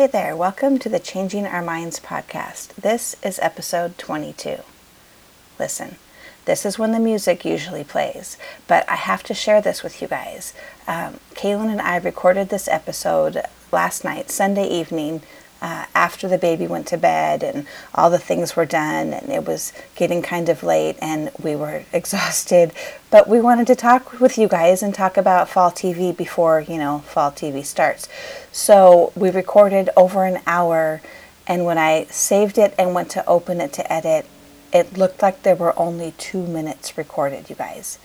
Hey there, welcome to the Changing Our Minds podcast. This is episode 22. Listen, this is when the music usually plays, but I have to share this with you guys. Um, Kaylin and I recorded this episode last night, Sunday evening, uh, after the baby went to bed and all the things were done and it was getting kind of late and we were exhausted. But we wanted to talk with you guys and talk about fall tv before you know fall tv starts. So we recorded over an hour and when i saved it and went to open it to edit it looked like there were only two minutes recorded you guys.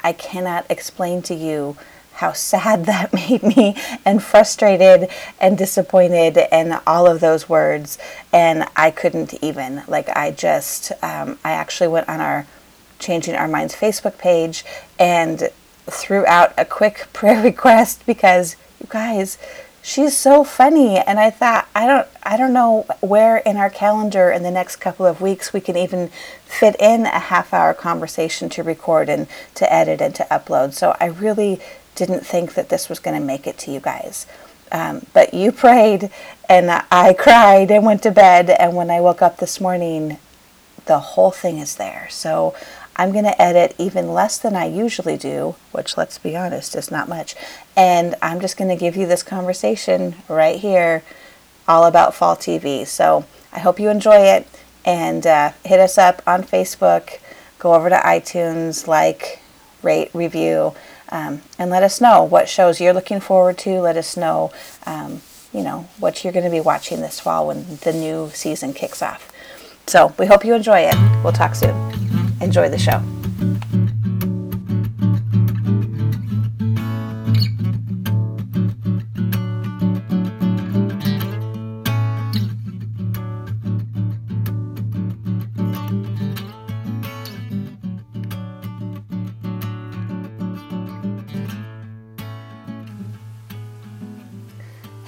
I cannot explain to you how sad that made me and frustrated and disappointed and all of those words. And i couldn't even like i just um, i actually went on our changing our minds facebook page and threw out a quick prayer request because you guys she's so funny. And i thought i don't i don't know where in our calendar in the next couple of weeks we can even fit in a half hour conversation to record and to edit and to upload. So i really didn't think that this was going to make it to you guys. Um, but you prayed, and I cried and went to bed. And when I woke up this morning, the whole thing is there. So I'm going to edit even less than I usually do, which, let's be honest, is not much. And I'm just going to give you this conversation right here, all about fall TV. So I hope you enjoy it and uh, hit us up on Facebook. Go over to iTunes, like, rate, review um, and let us know what shows you're looking forward to. Let us know, um, you know, what you're going to be watching this fall when the new season kicks off. So we hope you enjoy it. We'll talk soon. Enjoy the show.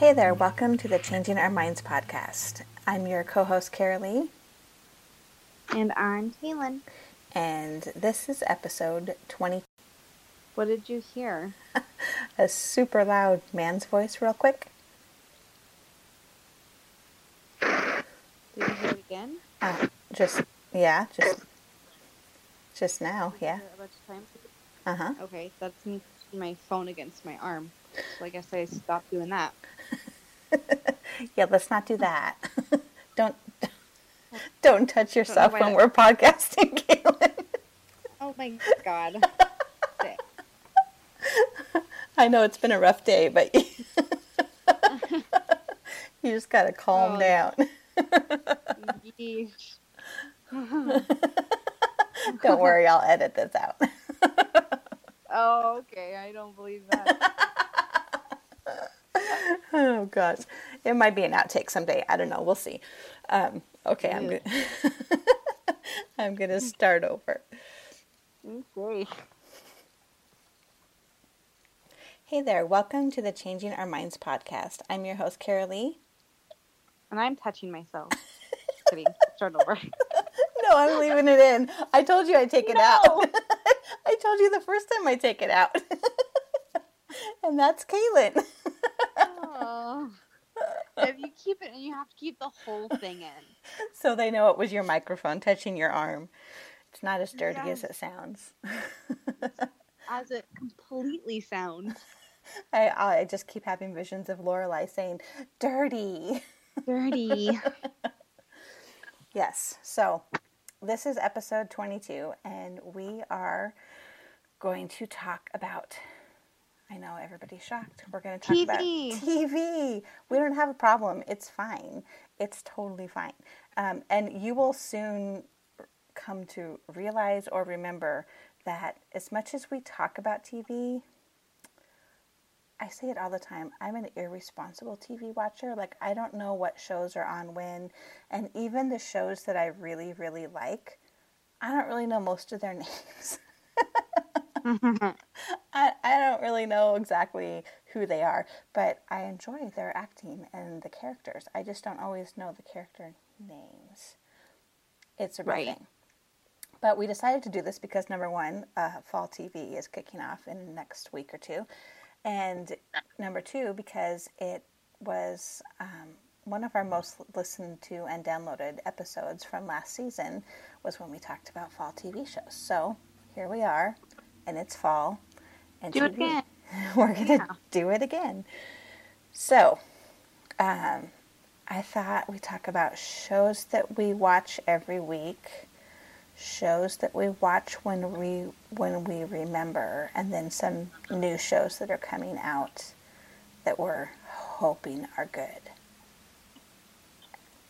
Hey there, welcome to the Changing Our Minds podcast. I'm your co host, Carolee. And I'm Kaylin. And this is episode 20. What did you hear? A super loud man's voice, real quick. Did you hear it again? Uh, just, yeah, just, just now, yeah. Uh huh. Okay, that's me my phone against my arm. So I guess I stopped doing that. yeah, let's not do that. don't don't touch yourself don't when we're podcasting, Kaylin. Oh my god. I know it's been a rough day, but you, you just gotta calm oh. down. don't worry, I'll edit this out. oh, okay. I don't believe that oh gosh, it might be an outtake someday. I don't know. We'll see. Um, okay, I'm good. I'm gonna start over. Okay. Hey there, welcome to the Changing Our Minds podcast. I'm your host, Carolee. And I'm touching myself. Kidding. Start over. no, I'm leaving it in. I told you I'd take it no. out. I told you the first time I take it out. And that's Kaylin. if you keep it, and you have to keep the whole thing in. So they know it was your microphone touching your arm. It's not as dirty as it sounds. as it completely sounds. I I just keep having visions of Lorelai saying, "Dirty, dirty." yes. So this is episode twenty-two, and we are going to talk about I know everybody's shocked. We're going to talk TV. about TV. We don't have a problem. It's fine. It's totally fine. Um, and you will soon come to realize or remember that as much as we talk about TV, I say it all the time. I'm an irresponsible TV watcher. Like, I don't know what shows are on when. And even the shows that I really, really like, I don't really know most of their names. I, I don't really know exactly who they are, but I enjoy their acting and the characters. I just don't always know the character names. It's a right. thing. But we decided to do this because number one, uh, fall TV is kicking off in the next week or two, and number two because it was um, one of our most listened to and downloaded episodes from last season was when we talked about fall TV shows. So here we are, and it's fall. And Do TV, it again. We're gonna Yeah. do it again. So, um, I thought we talk about shows that we watch every week, shows that we watch when we when we remember, and then some new shows that are coming out that we're hoping are good.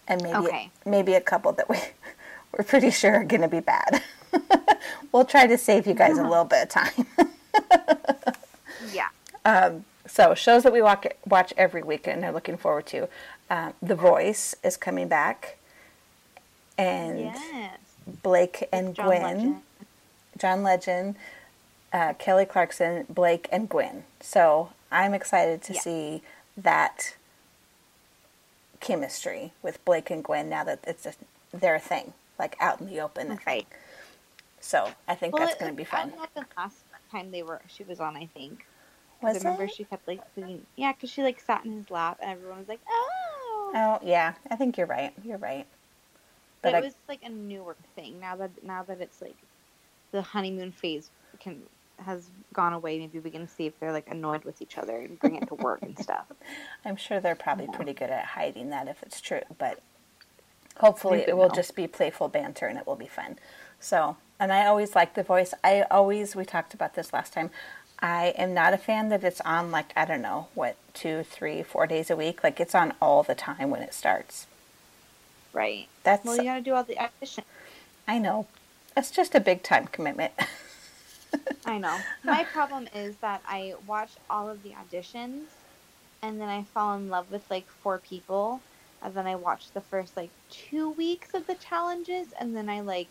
And maybe Okay. maybe a couple that we we're pretty sure are going to be bad. we'll try to save you guys a little bit of time. Yeah. So shows that we walk, watch every week and are looking forward to. Um, the Voice is coming back, and Yes. Blake and John Gwen, Legend. John Legend, uh, Kelly Clarkson, Blake and Gwen. So I'm excited to Yeah. see that chemistry with Blake and Gwen now that it's a, their thing, like out in the open. Right. So I think that's going to be fun. happened last time they were she was on, I think. Was I remember it? she kept like singing, yeah, because she like sat in his lap and everyone was like, oh. Oh yeah, I think you're right. You're right. But, But I- it was like a newer thing. Now that now that it's like the honeymoon phase can has gone away, maybe we can see if they're like annoyed with each other and bring it to work and stuff. I'm sure they're probably Yeah. pretty good at hiding that if it's true, but hopefully it will no. just be playful banter and it will be fun. So, and I always like the voice. I always, we talked about this last time. I am not a fan that it's on like, I don't know, what, two, three, four days a week. Like it's on all the time when it starts. Right. That's, Well, you got to do all the audition. I know. It's just a big time commitment. I know. My problem is that I watch all of the auditions and then I fall in love with like four people and then I watch the first like two weeks of the challenges and then I like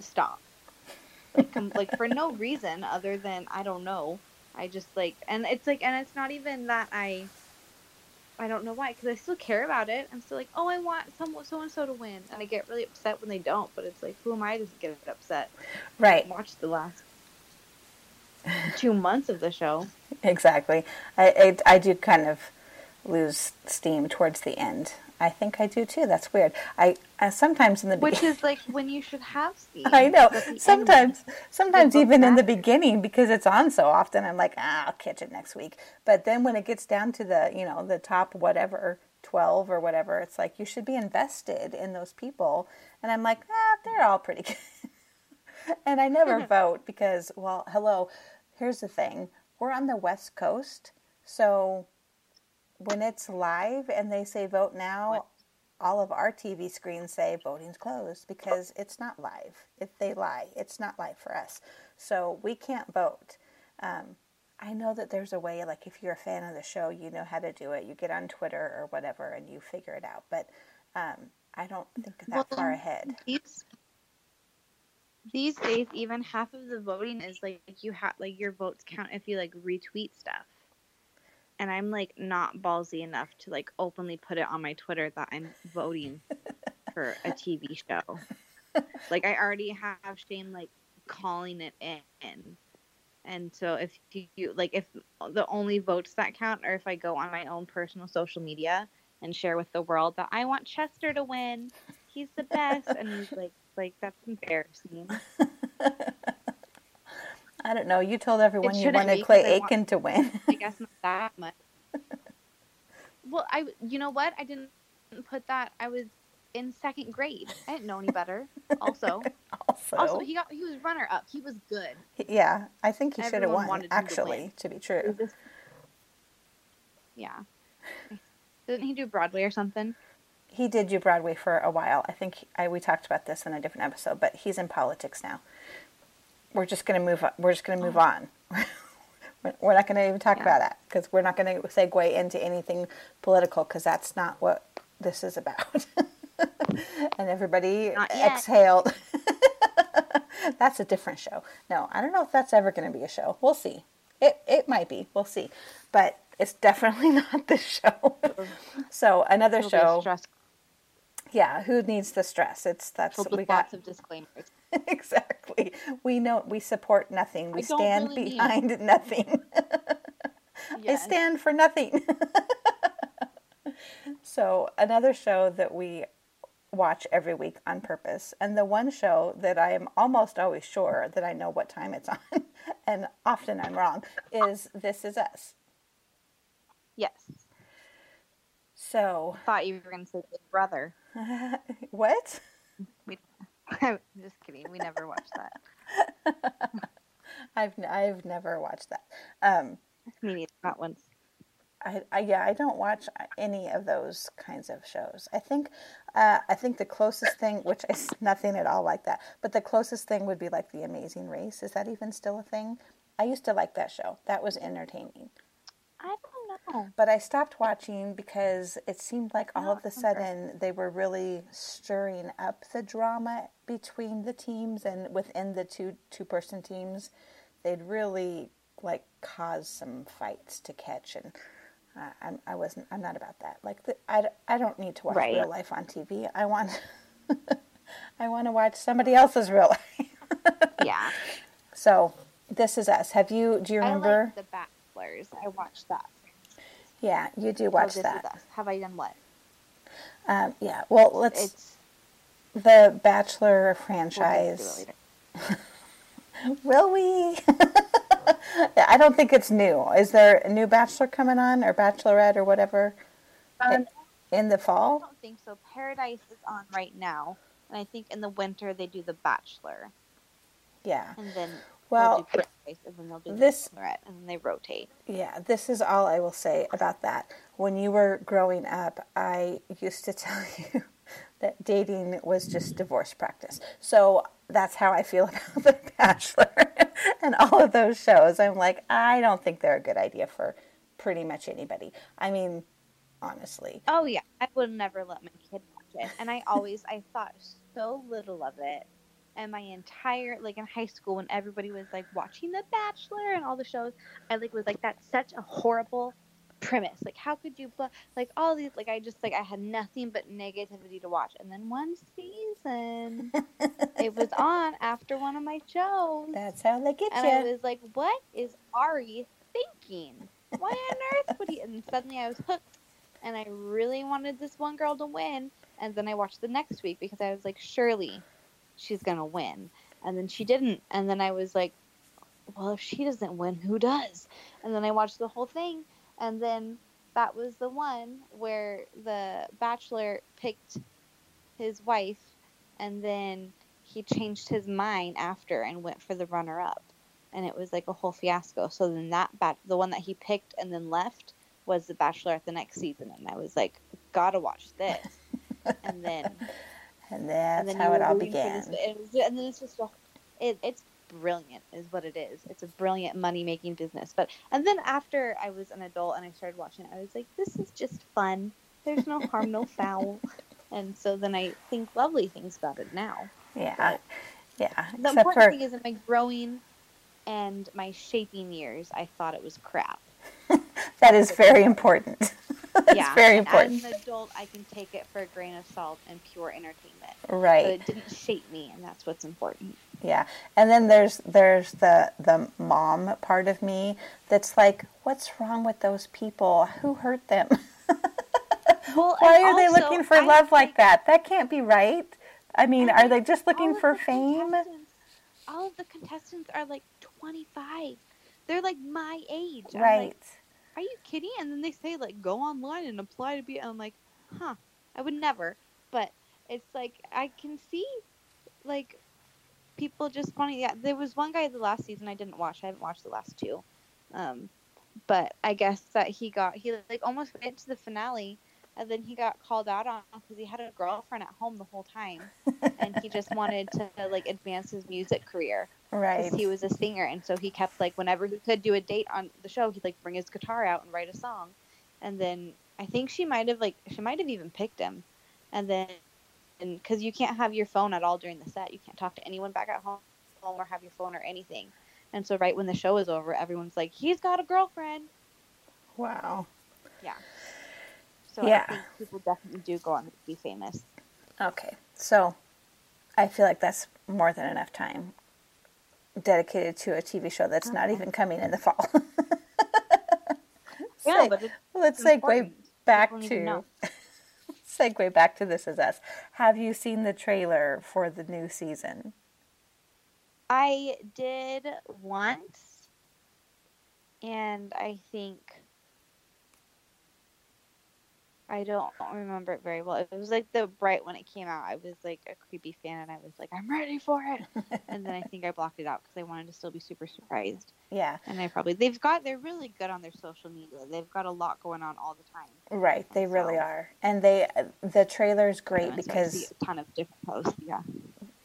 stop. Like, com- like for no reason other than I don't know. I just like, and it's like, and it's not even that I, I don't know why, because I still care about it. I'm still like, oh, I want some so and so to win, and I get really upset when they don't. But it's like, who am I to get upset? right. watched the last two months of the show. Exactly. I, I, I do kind of lose steam towards the end. I think I do too. That's weird. I, I sometimes in the Which is like when you should have. I know. But the end- Sometimes, sometimes even in the beginning, because it's on so often, I'm like, ah, I'll catch it next week. But then when it gets down to the, you know, the top whatever, 12 or whatever, it's like you should be invested in those people. And I'm like, ah, they're all pretty good. and I never vote because, well, hello, here's the thing we're on the West Coast. So when it's live and they say vote now, What? all of our TV screens say voting's closed because it's not live. If they lie, it's not live for us. So we can't vote. Um, I know that there's a way, like if you're a fan of the show, you know how to do it. You get on Twitter or whatever and you figure it out. But um, I don't think that Well, far ahead. These these days, even half of the voting is like you have like your votes count if you like retweet stuff. And I'm like not ballsy enough to like openly put it on my Twitter that I'm voting for a TV show. Like I already have Shane like calling it in. And so if you like if the only votes that count are if I go on my own personal social media and share with the world that I want Chester to win. He's the best and he's like like that's embarrassing. I don't know. You told everyone you wanted Clay I want- Aiken to win. I guess not that much. Well, I you know what? I didn't put that. I was in second grade. I didn't know any better. Also, also, also he got he was runner up. He was good. yeah, I think he should have won, him to actually, to be true. just- yeah. Didn't he do Broadway or something? He did do Broadway for a while. I think I, we talked about this in a different episode, but he's in politics now. We're just going to move. on- We're just going to move oh. on. We're- not going to even talk Yeah. about that because we're not going to segue into anything political because that's not what this is about. and everybody exhaled. that's a different show. No, I don't know if that's ever going to be a show. We'll see. It it might be. We'll see. But it's definitely not this show. so another It'll show. stress. Yeah, who needs the stress? It's that's we got lots of disclaimers. exactly. We know we support nothing. We stand really behind nothing. I stand for nothing. So, another show that we watch every week on purpose, and the one show that I am almost always sure that I know what time it's on, and often I'm wrong, is This Is Us. Yes. So, Thought you were gonna say Big Brother. what? We, I'm just kidding. We never watched that. I've I've never watched that. Um, Me neither. Not once. I, I yeah, I don't watch any of those kinds of shows. I think uh, I think the closest thing, which is nothing at all like that, but the closest thing would be like The Amazing Race. Is that even still a thing? I used to like that show. That was entertaining. I don't. But I stopped watching because it seemed like all of a sudden they were really stirring up the drama between the teams and within the two two person teams. They'd really like cause some fights to catch and. Uh, I'm, I wasn't. I'm not about that. Like, the, I, I don't need to watch Right. real life on TV. I want, I want to watch somebody else's real life. Yeah. So, this is us. Have you? Do you I remember? like The Bachelors. I watched that. Yeah, you do Oh, watch This Is that. Us. Have I done what? Um, yeah. Well, let's. It's the Bachelor we'll franchise. Will we? I don't think it's new. Is there a new Bachelor coming on or Bachelorette or whatever Um, in the fall? I don't think so. Paradise is on right now, and I think in the winter they do The Bachelor, Yeah. and then Well, they'll do Paradise, and then they'll do this- and then they rotate. Yeah, this is all I will say about that. When you were growing up, I used to tell you that dating was just divorce practice. So that's how I feel about The Bachelor and all of those shows. I'm like, I don't think they're a good idea for pretty much anybody. I mean, honestly. Oh yeah, I would never let my kid watch it, and I always I thought so little of it. And my entire like in high school when everybody was like watching The Bachelor and all the shows, I like was like that's such a horrible premise. Like how could you bu- like all these like I just like I had nothing but negativity to watch. And then one season it was on after one of my shows. That's how they get And I was like, what is Arie thinking? Why on earth would he? And suddenly I was hooked. And I really wanted this one girl to win. And then I watched the next week because I was like, surely she's going to win. And then she didn't. And then I was like, well, if she doesn't win, who does? And then I watched the whole thing. And then that was the one where the bachelor picked his wife. And then he changed his mind after and went for the runner up and it was like a whole fiasco so then that bat the one that he picked and then left was the bachelor at the next season and i was like gotta watch this and then And and that's then how it all began. this- and then it's just a, it, it's brilliant is what it is it's a brilliant money making business but and then after i was an adult and i started watching it i was like this is just fun there's no harm no foul and so then i think lovely things about it now Yeah. But- Yeah. the important for thing is in my growing and my shaping years, I thought it was crap. that is very important. That's yeah, very important. As an adult, I can take it for a grain of salt and pure entertainment. But Right. it didn't shape me, and that's what's important. Yeah. And then there's there's the the mom part of me that's like, what's wrong with those people? Who hurt them? Well, Why are they looking for I love like that? That can't be right. I mean, and are they just looking for fame? All of the contestants are like 25. They're like my age. Right. Are you kidding? And then they say like go online and apply to be. I'm like, huh? I would never. But it's like I can see, like, people just wanting. Yeah, there was one guy the last season I didn't watch. I haven't watched the last two, um, but I guess that he got he like almost went to the finale. And then he got called out on because he had a girlfriend at home the whole time, and he just wanted to like advance his music career right. he was a singer, and so he kept like whenever he could do a date on the show, he'd like bring his guitar out and write a song, and then I think she might have like she might have even picked him, and then and because you can't have your phone at all during the set, you can't talk to anyone back at home or have your phone or anything, and so right when the show is over, everyone's like he's got a girlfriend, wow. So Yeah. I think people definitely do go on to be famous. Okay. So I feel like that's more than enough time dedicated to a TV show that's not even coming in the fall. Yeah, Say- but it's let's segue back to to segue back to This Is Us. Have you seen the trailer for the new season? I did once, and I think I don't remember it very well. It was like the bright when it came out. I was like a creepy fan, and I was like, "I'm ready for it." and then I think I blocked it out because I wanted to still be super surprised. Yeah, And I probably they've got they're really good on their social media. They've got a lot going on all the time. right. They really are, and they the trailer's great And so because a ton of different posts. Yeah.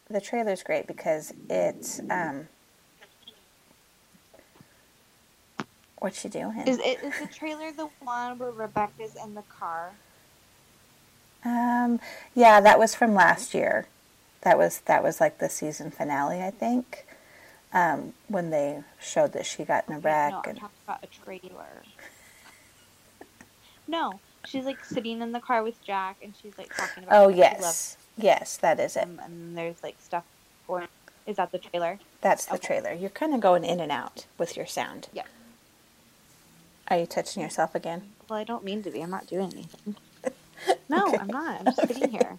the trailer's great because it's um. What's she doing? Is it is the trailer the one where Rebecca's in the car? Um, yeah, that was from last year. That was that was like the season finale, I think. Um, when they showed that she got in a wreck. No, and, about a trailer. no, she's like sitting in the car with Jack, and she's like talking about. oh yes, yes, that is it. him, and there's like stuff going. Is that the trailer? That's the okay. trailer. You're kind of going in and out with your sound. Yeah. Are you touching yourself again? Well, I don't mean to be. I'm not doing anything. No, Okay. I'm not. I'm just sitting here.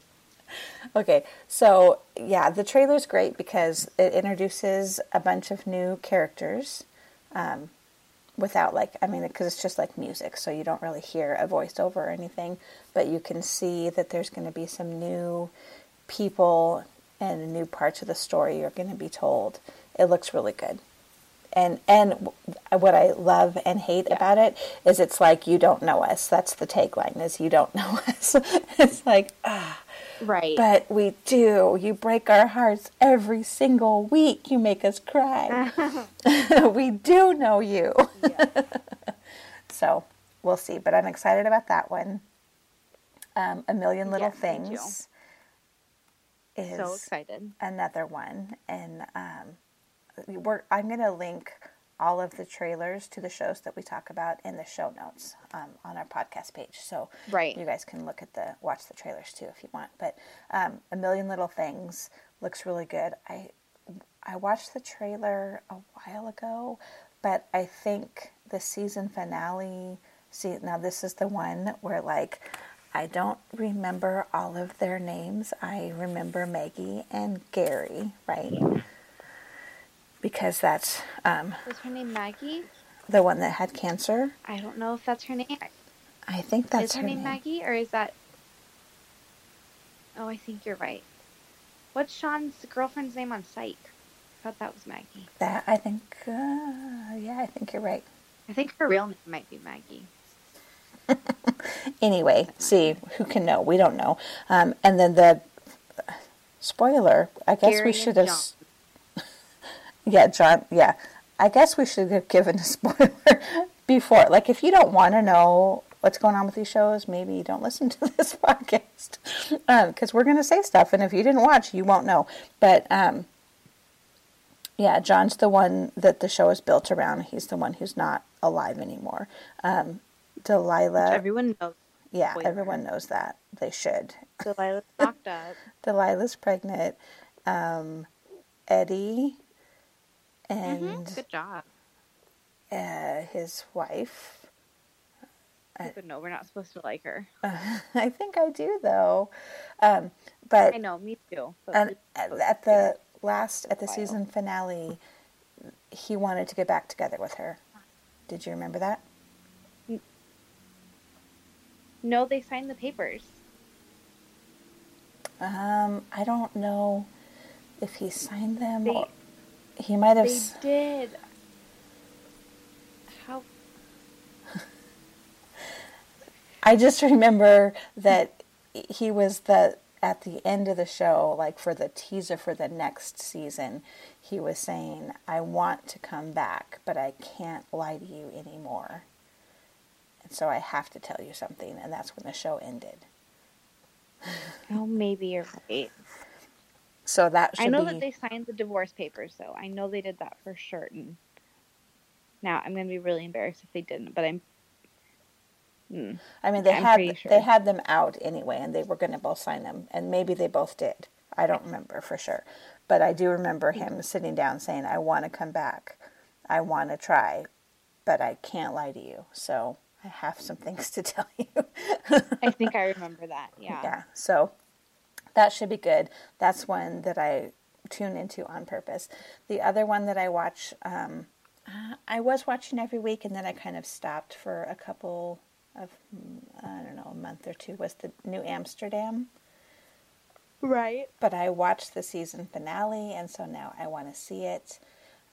Okay, so yeah, the trailer's great because it introduces a bunch of new characters um, without like, I mean, because it's just like music, so you don't really hear a voiceover or anything, but you can see that there's going to be some new people and new parts of the story you're going to be told. It looks really good. And and what I love and hate about it is it's like you don't know us. That's the tagline is you don't know us. it's like ah Right. but we do. You break our hearts every single week. You make us cry. we do know you. so we'll see. But I'm excited about that one. Um, a Million Little too. Things is so excited. another one. And um, we're, I'm going to link all of the trailers to the shows that we talk about in the show notes um, on our podcast page. So Right. you guys can look at the watch the trailers too if you want. But um, a million little things looks really good. I I watched the trailer a while ago, but I think the season finale. See now this is the one where like. I don't remember all of their names. I remember Maggie and Gary, right? Because that's um, Was her name Maggie? the one that had cancer. I don't know if that's her name. I think that's her name. is her, name, Maggie, or is that? Oh, I think you're right. What's Sean's girlfriend's name on Psych? I thought that was Maggie. That I think, uh, yeah, I think you're right. I think her real name might be Maggie. Anyway, see who can know? We don't know. Um, and then the spoiler. I guess Gary we should have. Yeah, John. Yeah, I guess we should have given a spoiler before. Like, if you don't want to know what's going on with these shows, maybe you don't listen to this podcast because we're going to say stuff, and if you didn't watch, you won't know. But um, yeah, John's the one that the show is built around. He's the one who's not alive anymore. Um, Delilah. Everyone knows. Yeah, Spoiler. everyone knows that. They should. Delilah's locked up. Delilah's pregnant. Um, Eddie and Mhm, Good job. uh, his wife. But no, we're not supposed to like her. I think I do though. Um, but I know, me too. But and at, at the last at the season finale, he wanted to get back together with her. Did you remember that? no, they signed the papers. Um, I don't know if he signed them. They- or he might have. They s- did. How? I just remember that he was the at the end of the show, like for the teaser for the next season, he was saying, "I want to come back, but I can't lie to you anymore." And so I have to tell you something, and that's when the show ended. Oh, maybe you're right. So that should I know be. that they signed the divorce papers, though. I know they did that for certain. Now I'm gonna be really embarrassed if they didn't, but I'm. Hmm. I mean, they I'm had sure. they had them out anyway, and they were going to both sign them, and maybe they both did. I don't remember for sure, but I do remember him sitting down saying, "I want to come back, I want to try, but I can't lie to you." So I have some things to tell you. I think I remember that. Yeah. yeah. So that should be good. That's one that I tune into on purpose. The other one that I watch, um, uh, I was watching every week, and then I kind of stopped for a couple of, mm, I don't know, a month or two. Was the New Amsterdam? Right. But I watched the season finale, and so now I want to see it.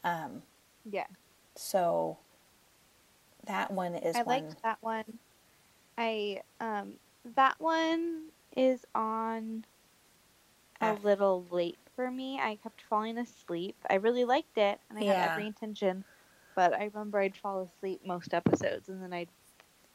Um, Yeah. so that one is I one. liked that one. I um that one is on a little late for me. I kept falling asleep. I really liked it and I Yeah. had every intention, but I remember I'd fall asleep most episodes and then I'd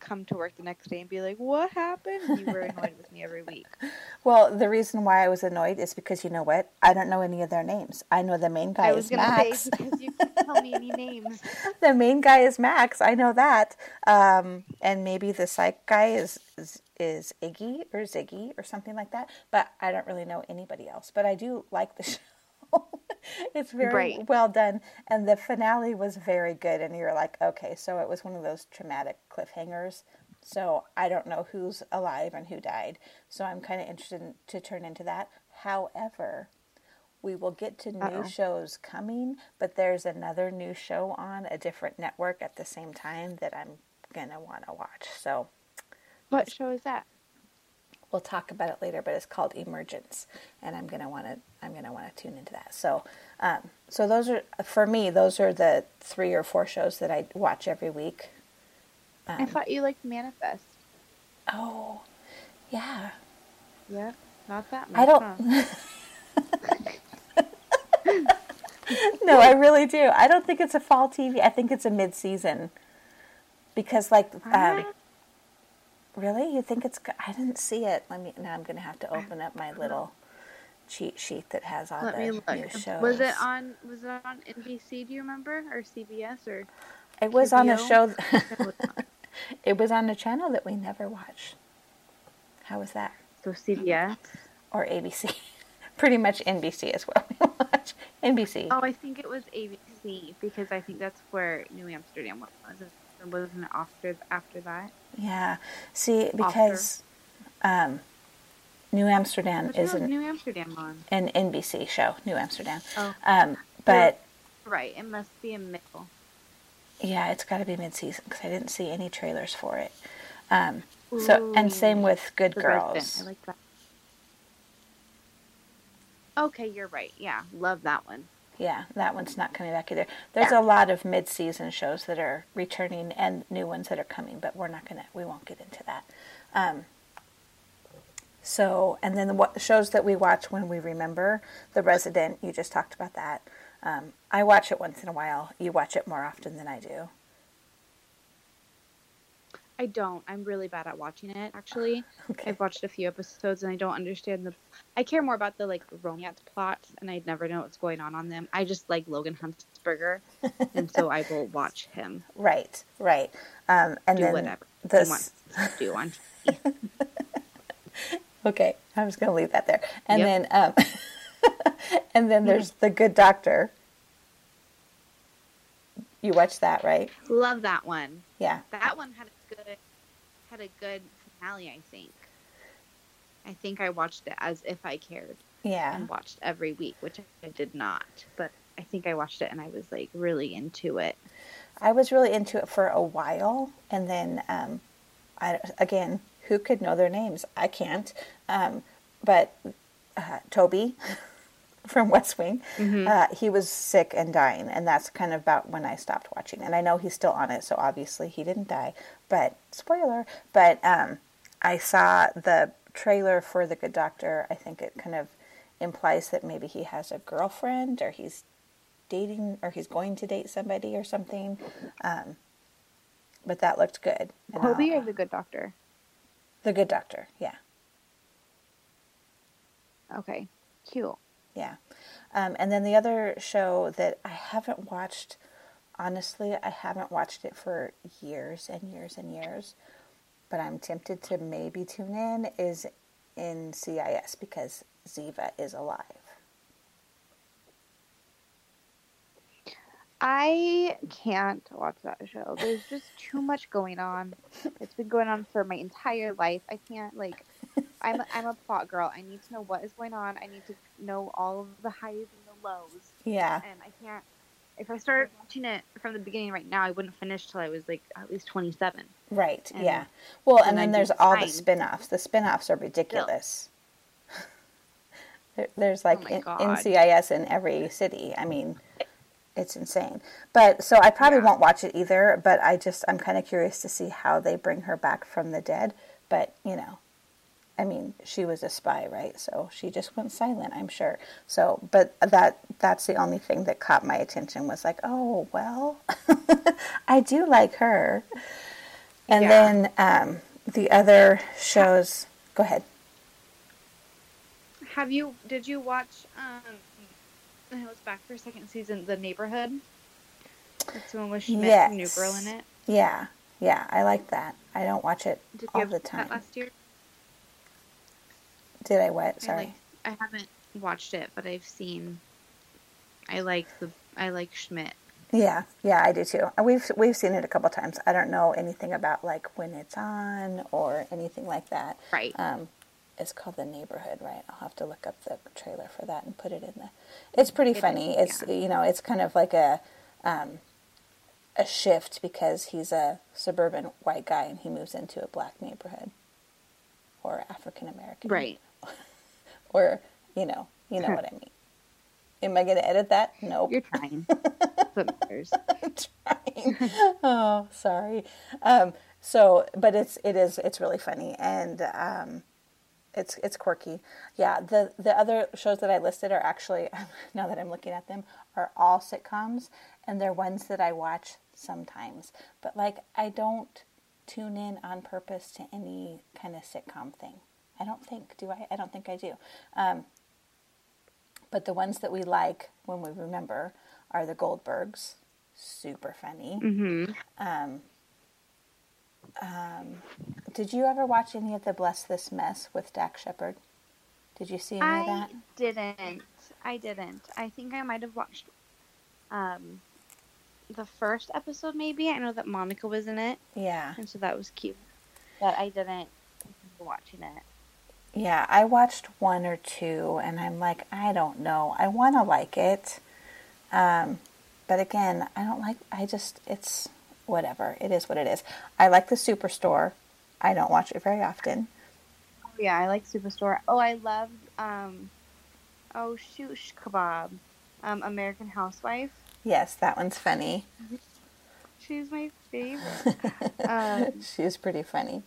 come to work the next day and be like, "What happened?" You were annoyed with me every week. Well, the reason why I was annoyed is because you know what? I don't know any of their names. I know the main guy I was is gonna Max. say because you couldn't tell me any names. the main guy is Max. I know that. Um, and maybe the psych guy is, is is Iggy or Ziggy or something like that. But I don't really know anybody else. But I do like the show. it's very Right. well done, and the finale was very good. And you're like, okay, so it was one of those traumatic cliffhangers. So I don't know who's alive and who died. So I'm kind of interested in, to turn into that. However, we will get to new Uh-oh. shows coming, but there's another new show on a different network at the same time that I'm gonna want to watch. So What show is that? we'll talk about it later, but it's called Emergence, and I'm gonna want to I'm gonna want to tune into that. So, um, so those are for me. Those are the three or four shows that I watch every week. I thought you liked Manifest. Oh, yeah. Yeah, not that much. I don't. huh? no, I really do. I don't think it's a fall TV. I think it's a mid-season because, like, um, Ah. Really, you think it's? go- I didn't see it. Let me. Now I'm going to have to open up my little cheat sheet that has all Let the new shows. Was it on? Was it on NBC? Do you remember or CBS or? It was on a show. it was on a channel that we never watched. How was that? So CBS. Or ABC? Pretty much NBC is what we watch. NBC. Oh, I think it was ABC because I think that's where New Amsterdam was. It wasn't it after after that. Yeah. See, because um, New Amsterdam Which is an, New Amsterdam on? an NBC show, New Amsterdam. Oh. Um, but Right, it must be a middle. yeah, it's got to be mid-season because I didn't see any trailers for it. Um, so and same with Good Girls. I like that. Okay, you're right. Yeah, love that one. Yeah, that one's not coming back either. There's a lot of mid-season shows that are returning and new ones that are coming, but we're not gonna, we won't get into that. Um, so, and then the what shows that we watch when we remember, The Resident. You just talked about that. Um, I watch it once in a while. You watch it more often than I do. I don't. I'm really bad at watching it. Actually, Okay. I've watched a few episodes and I don't understand the. I care more about the like romance plots, and I'd never know what's going on on them. I just like Logan Huntzberger, and so I will watch him Right, right. Um, and do then whatever the he wants do on. Okay, I was going to leave that there. And Yep. then, um, and then there's the Good Doctor. You watched that, right? Love that one. Yeah. That one had had a good finale. I think. I think I watched it as if I cared Yeah. and watched every week, which I did not. But I think I watched it and I was like really into it. I was really into it for a while, and then um, I again, who could know their names? I can't. Um, but uh, Toby from West Wing, uh, he was sick and dying, and that's kind of about when I stopped watching. And I know he's still on it, so obviously he didn't die. But spoiler. But um, I saw the trailer for The Good Doctor. I think it kind of implies that maybe he has a girlfriend, or he's dating or he's going to date somebody or something. Um, but that looked good. Kobe or the Good Doctor? the Good Doctor, yeah, Okay, cute. yeah. Um, and then the other show that I haven't watched, honestly, I haven't watched it for years and years and years, but I'm tempted to maybe tune in is NCIS because Ziva is alive. I can't watch that show. There's just too much going on. It's been going on for my entire life. I can't like. I'm a, I'm a plot girl. I need to know what is going on. I need to know all of the highs and the lows. Yeah. And I can't. If I started watching it from the beginning right now, I wouldn't finish till I was like at least 27. Right. And- yeah. Well, and, and then I'd there's all the spin-offs. The spin-offs are ridiculous. There- there's like Oh my NCIS in every city. I mean, it's insane. But so I probably Yeah. won't watch it either, but I just I'm kind of curious to see how they bring her back from the dead, but you know, I mean, she was a spy, right? So she just went silent, I'm sure. So, but that that's the only thing that caught my attention was like, "Oh, well, I do like her." And Yeah. then um, the other shows. Go ahead. Have you? Did you watch? Um, I was back for second season. The Neighborhood. That's the one with Schmidt and New Girl in it. Yeah, yeah, I like that. I don't watch it Did all the time. last year? Did I what? I Sorry. like. I haven't watched it, but I've seen. I like the. I like Schmidt. Yeah, yeah, I do too. We've we've seen it a couple times. I don't know anything about like when it's on or anything like that. Right. Um, it's called The Neighborhood, right? I'll have to look up the trailer for that and put it in the. It's pretty It funny. is, It's you know, it's kind of like a um, a shift because he's a suburban white guy and he moves into a black neighborhood or African American, Right. Or you know, you know what I mean. Am I going to edit that? Nope. You're trying. That's what matters. Trying. oh, sorry. Um, so, but it's it is it's really funny and um, it's it's quirky. Yeah. The the other shows that I listed are actually now that I'm looking at them are all sitcoms and they're ones that I watch sometimes. But like I don't tune in on purpose to any kind of sitcom thing. I don't think. Do I? I don't think I do. Um, but the ones that we like when we remember are the Goldbergs. Super funny. Mm-hmm. Did you ever watch any of the Bless This Mess with Dax Shepard? Did you see any of that? I didn't. I didn't. I think I might have watched um the first episode maybe. I know that Monica was in it, Yeah. and so that was cute. But I didn't watch watching it. Yeah, I watched one or two and I'm like, I don't know. I want to like it. Um, but again, I don't like, I just, it's whatever. It is what it is. I like the Superstore. I don't watch it very often. Oh, yeah, I like Superstore. Oh, I love um oh shoosh kebab. Um American Housewife. Yes, that one's funny. She's my favorite. um, She's pretty funny.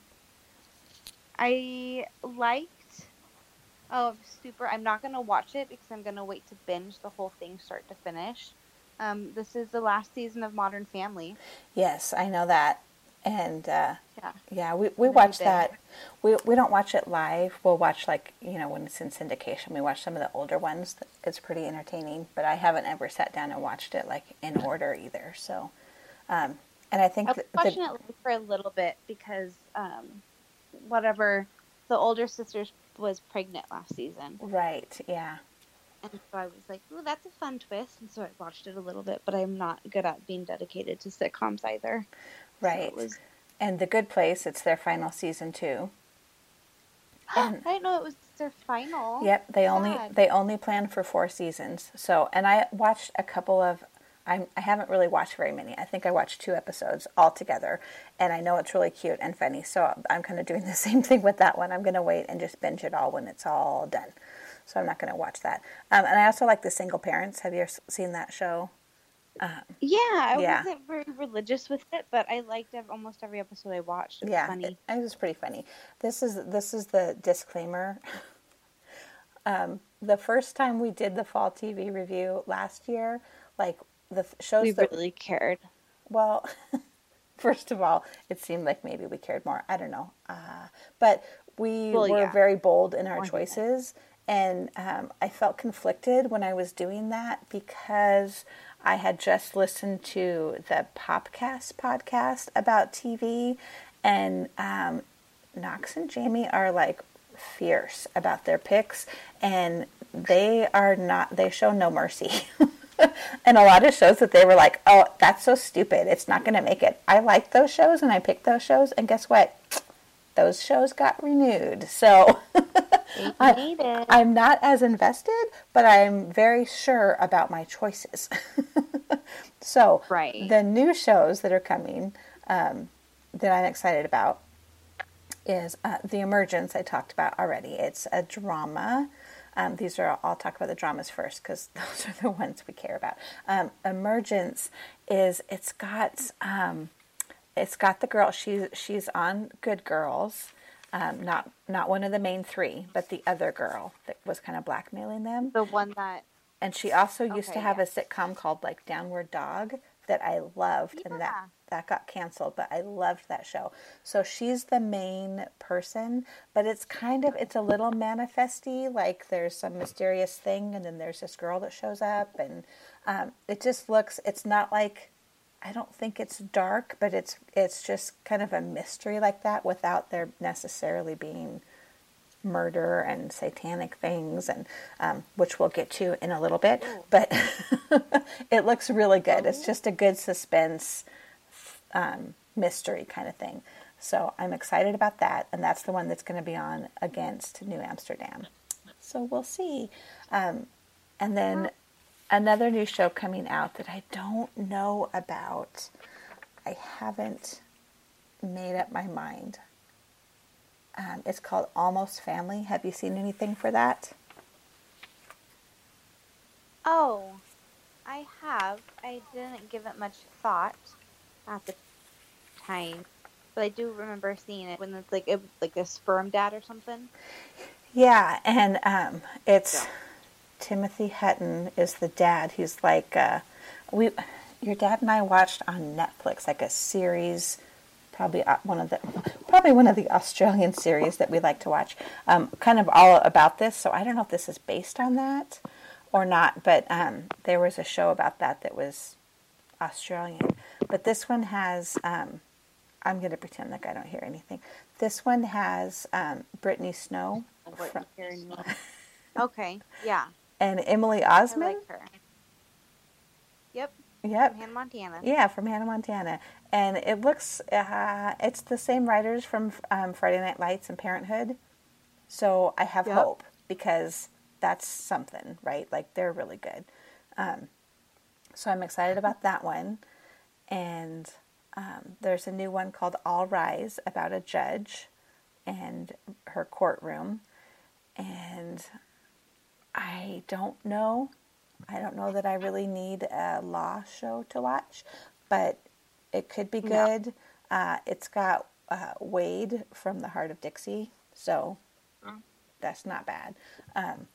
I liked oh super I'm not gonna watch it because I'm gonna wait to binge the whole thing start to finish. Um, this is the last season of Modern Family. Yes, I know that. And uh, Yeah. yeah, we, we watch that. We, we don't watch it live. We'll watch, like, you know, when it's in syndication, we watch some of the older ones. It's pretty entertaining, but I haven't ever sat down and watched it, like, in order either. So, um, and I think I was watching the, it for a little bit because um, whatever the older sister was pregnant last season, right, yeah. and so I was like, "Ooh, that's a fun twist," and so I watched it a little bit. But I'm not good at being dedicated to sitcoms either. Right. it was, And The Good Place, it's their final season too. And- I didn't know it was their final. Yep, they only they only plan for four seasons. So, and I watched a couple of. I'm, I haven't really watched very many. I think I watched two episodes altogether, and I know it's really cute and funny. So I'm kind of doing the same thing with that one. I'm going to wait and just binge it all when it's all done. So I'm not going to watch that. Um, and I also like the Single Parents. Have you seen that show? Yeah, I Yeah. wasn't very religious with it, but I liked almost every episode I watched. It was yeah, funny. It, it was pretty funny. This is this is the disclaimer. um, the first time we did the fall TV review last year, like the shows we that really cared. well, first of all, it seemed like maybe we cared more. I don't know, uh, but we Well, were yeah. very bold in our More choices, and um, I felt conflicted when I was doing that because I had just listened to the Popcast podcast about TV, and um, Knox and Jamie are like fierce about their picks, and they are not. They show no mercy. and a lot of shows that they were like, oh, that's so stupid. It's not going to make it. I like those shows and I picked those shows. And guess what? Those shows got renewed. So I, I'm not as invested, but I'm very sure about my choices. so Right. the new shows that are coming um, that I'm excited about is uh, The Emergence, I talked about already. It's a drama. Um, these are, I'll talk about the dramas first because those are the ones we care about. Um, Emergence is, it's got, um, it's got the girl, she's, she's on Good Girls. Um, not not one of the main three, but the other girl that was kind of blackmailing them. The one that And she also used to have yeah. a sitcom called like Downward Dog that I loved, and that that got canceled. But I loved that show. So she's the main person, but it's kind of it's a little manifesty. Like there's some mysterious thing, and then there's this girl that shows up, and um, it just looks. It's not like I don't think it's dark, but it's it's just kind of a mystery like that without there necessarily being murder and satanic things, and um, which we'll get to in a little bit. But it looks really good. It's just a good suspense um, mystery kind of thing. So I'm excited about that, and that's the one that's going to be on against New Amsterdam. So we'll see. Um, and then another new show coming out that I don't know about. I haven't made up my mind. Um, it's called Almost Family. Have you seen anything for that? Oh, I have. I didn't give it much thought at the time, but I do remember seeing it when it's like it, like a sperm dad or something. Yeah, and um, it's Yeah. Timothy Hutton is the dad. He's like uh, we, your dad and I watched on Netflix like a series, probably uh, one of the probably one of the Australian series that we like to watch. Um, kind of all about this. So I don't know if this is based on that or not, but um, there was a show about that that was Australian. But this one has. Um, I'm going to pretend like I don't hear anything. This one has um, Brittany Snow from- hearing. Okay, yeah, and Emily I Osment. like her. Yep, Yep. from Hannah Montana. Yeah, from Hannah Montana, and it looks uh, it's the same writers from um, Friday Night Lights and Parenthood, so I have Yep. hope because that's something, right? Like they're really good. Um, so I'm excited about that one, and um, there's a new one called All Rise about a judge and her courtroom, and I don't know. I don't know that I really need a law show to watch, but it could be No. good. Uh, it's got uh, Wade from The Hart of Dixie, so Mm. that's not bad. Um,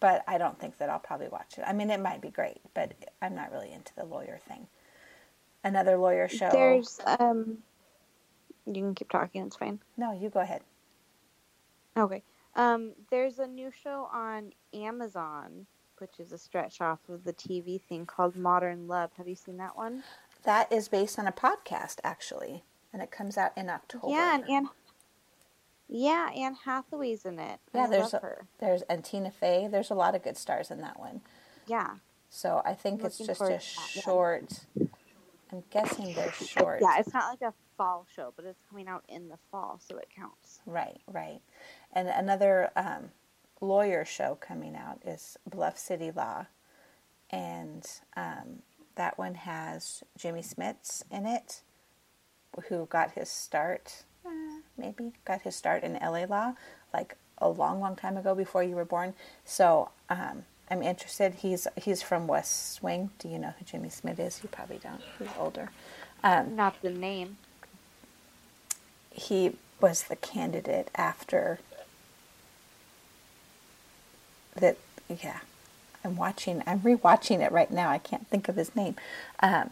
but I don't think that I'll probably watch it. I mean, it might be great, but I'm not really into the lawyer thing. Another lawyer show. There's um, you can keep talking. It's fine. No, you go ahead. Okay. Um, there's a new show on Amazon, which is a stretch off of the TV thing called Modern Love. Have you seen that one? That is based on a podcast, actually, and it comes out in October. Yeah, and Anne. Yeah, Anne Hathaway's in it. Yeah, I there's a, her. there's and Tina Fey. There's a lot of good stars in that one. Yeah, So I think it's just a to that one. short. I'm guessing they're short. yeah. It's not like a fall show, but it's coming out in the fall, so it counts. Right, right. And another um, lawyer show coming out is Bluff City Law, and um, that one has Jimmy Smits in it, who got his start, uh, maybe got his start in LA law, like a long, long time ago before you were born. So um, I'm interested. He's he's from West Wing. Do you know who Jimmy Smits is? You probably don't. He's older. Um, Not the name. he was the candidate after that yeah i'm watching i'm rewatching it right now i can't think of his name um,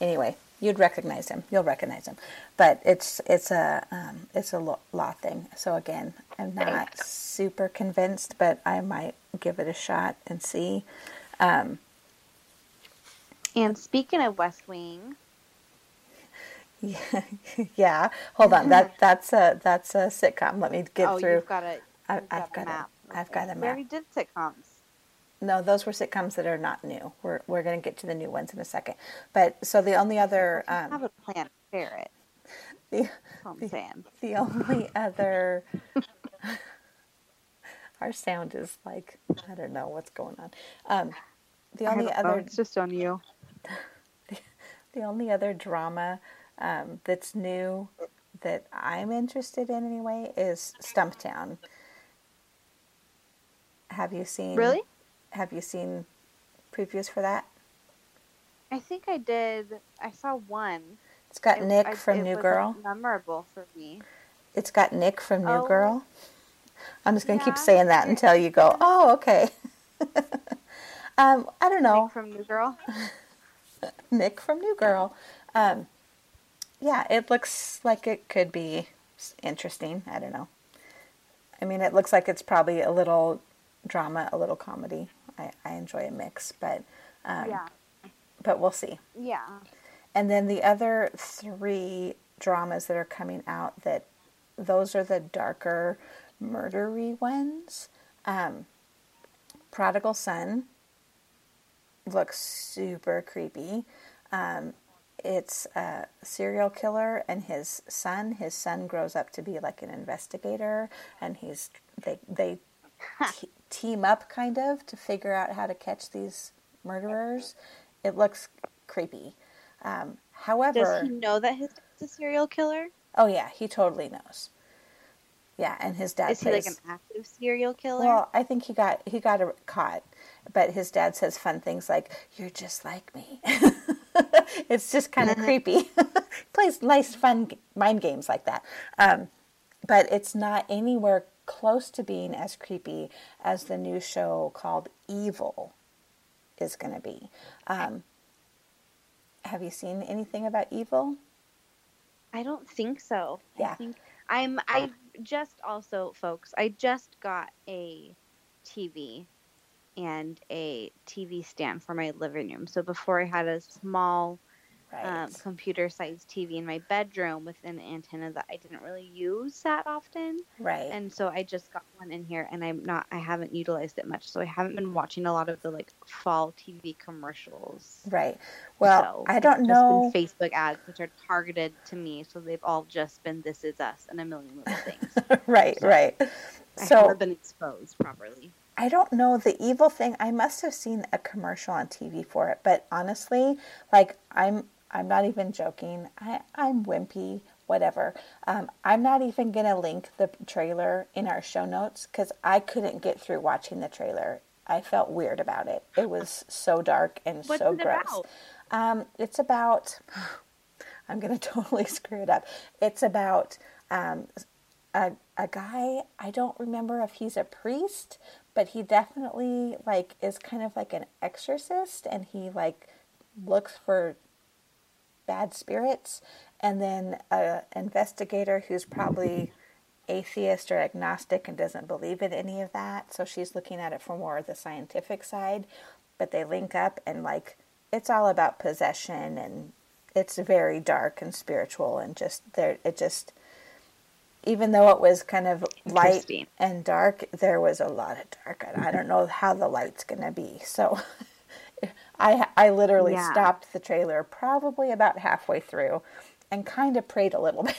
anyway you'd recognize him you'll recognize him but it's it's a um, it's a law thing so again i'm not super convinced but i might give it a shot and see um, And speaking of West Wing, yeah, yeah hold on that that's a that's a sitcom let me get oh, through you've got a. I- you've I've the got a- map. I've got a We already map. did sitcoms. no, those were sitcoms that are not new. We're we're going to get to the new ones in a second. But so the only other um, have a plan. It. the That's all I'm saying. the only other our sound is like I don't know what's going on. Um, the only don't other It's just on you. the only other drama um, that's new that I'm interested in anyway is Stumptown. Have you seen? Really? Have you seen previews for that? I think I did. I saw one. It's got It- Nick from New Girl. Memorable for me. It's got Nick from New Oh. Girl. I'm just going to keep saying that until you go, oh, okay. um, I don't know. Nick from New Girl. Nick from New Girl. Um, yeah, it looks like it could be interesting. I don't know. I mean, it looks like it's probably a little drama, a little comedy. I, I enjoy a mix, but um, yeah. but we'll see. Yeah. And then the other three dramas that are coming out that those are the darker murdery ones. Um, Prodigal Son looks super creepy. Um, it's a serial killer and his son. His son grows up to be like an investigator, and he's they they te- team up kind of to figure out how to catch these murderers. It looks creepy. Um, however, Does he know that his a serial killer? oh yeah, he totally knows. Yeah, and his dad Is he like an active serial killer? well, I think he got he got a- caught, but his dad says fun things like "You're just like me." it's just kind of creepy. Plays nice, fun mind games like that, um, but it's not anywhere close to being as creepy as the new show called Evil is going to be. Um, have you seen anything about Evil? I don't think so. I Yeah. think I'm I just also folks, I just got a TV and a TV stand for my living room. So before I had a small. Um, computer sized TV in my bedroom with an antenna that I didn't really use that often. right. And so I just got one in here and I'm not I haven't utilized it much. So I haven't been watching a lot of the like fall TV commercials. right. Well, So I don't know. Been Facebook ads which are targeted to me, so they've all just been "This Is Us" and a million little things. right, right. I So haven't been exposed properly. I don't know the evil thing. I must have seen a commercial on TV for it, but honestly, like I'm I'm not even joking. I I'm wimpy, whatever. Um, I'm not even gonna link the trailer in our show notes because I couldn't get through watching the trailer. I felt weird about it. It was so dark and What's so it gross. about? Um, it's about. I'm gonna totally screw it up. It's about um, a a guy. I don't remember if he's a priest, but he definitely like is kind of like an exorcist, and he like looks for bad spirits, and then a investigator who's probably atheist or agnostic and doesn't believe in any of that. So she's looking at it from more of the scientific side, but they link up and like it's all about possession and it's very dark and spiritual and just there it just even though it was kind of light and dark, there was a lot of dark and I don't know how the light's going to be. So I I literally Yeah. stopped the trailer probably about halfway through and kind of prayed a little bit.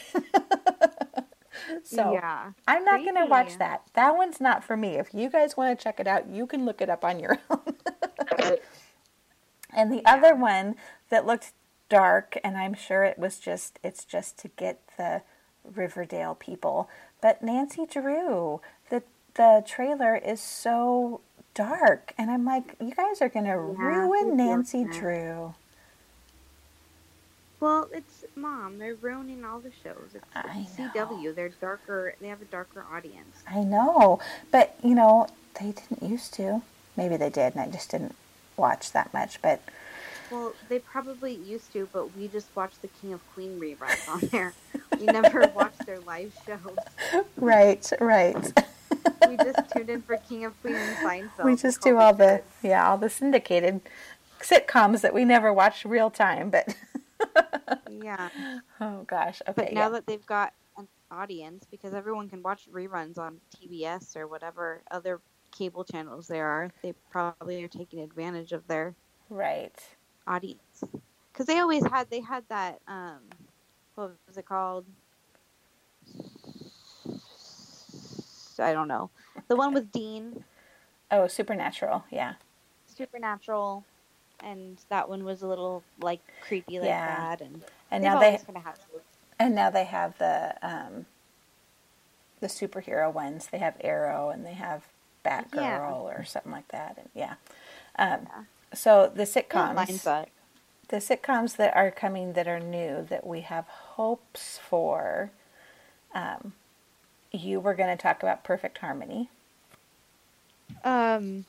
so yeah, I'm not going to watch that. That one's not for me. If you guys want to check it out, you can look it up on your own. and the other one that looked dark, and I'm sure it was just, it's just to get the Riverdale people. But Nancy Drew, the, the trailer is so dark. And I'm like, you guys are going to ruin Nancy. Drew. Well, it's mom. They're ruining all the shows. It's, I it's CW. They're darker. They have a darker audience. I know, but you know, they didn't used to. Maybe they did, and I just didn't watch that much. But Well, they probably used to, but we just watched the King of Queen reruns on there. we never watched their live shows. right, right. We just tuned in for King of Queens and Seinfeld. we just do all the yeah, all the syndicated sitcoms that we never watch real time. But Yeah. oh gosh, okay. But now yeah. that they've got an audience, because everyone can watch reruns on TBS or whatever other cable channels there are. They probably are taking advantage of their Right. audience because they always had they had that um what was it called i don't know the one with dean Oh, Supernatural. Yeah. supernatural and that one was a little like creepy like Yeah. that and And now they kind of had and now they have the um the superhero ones. They have Arrow and they have Batgirl Yeah. or something like that. And yeah. Um Yeah. so the sitcoms the sitcoms that are coming that are new that we have hopes for um you were going to talk about Perfect Harmony. um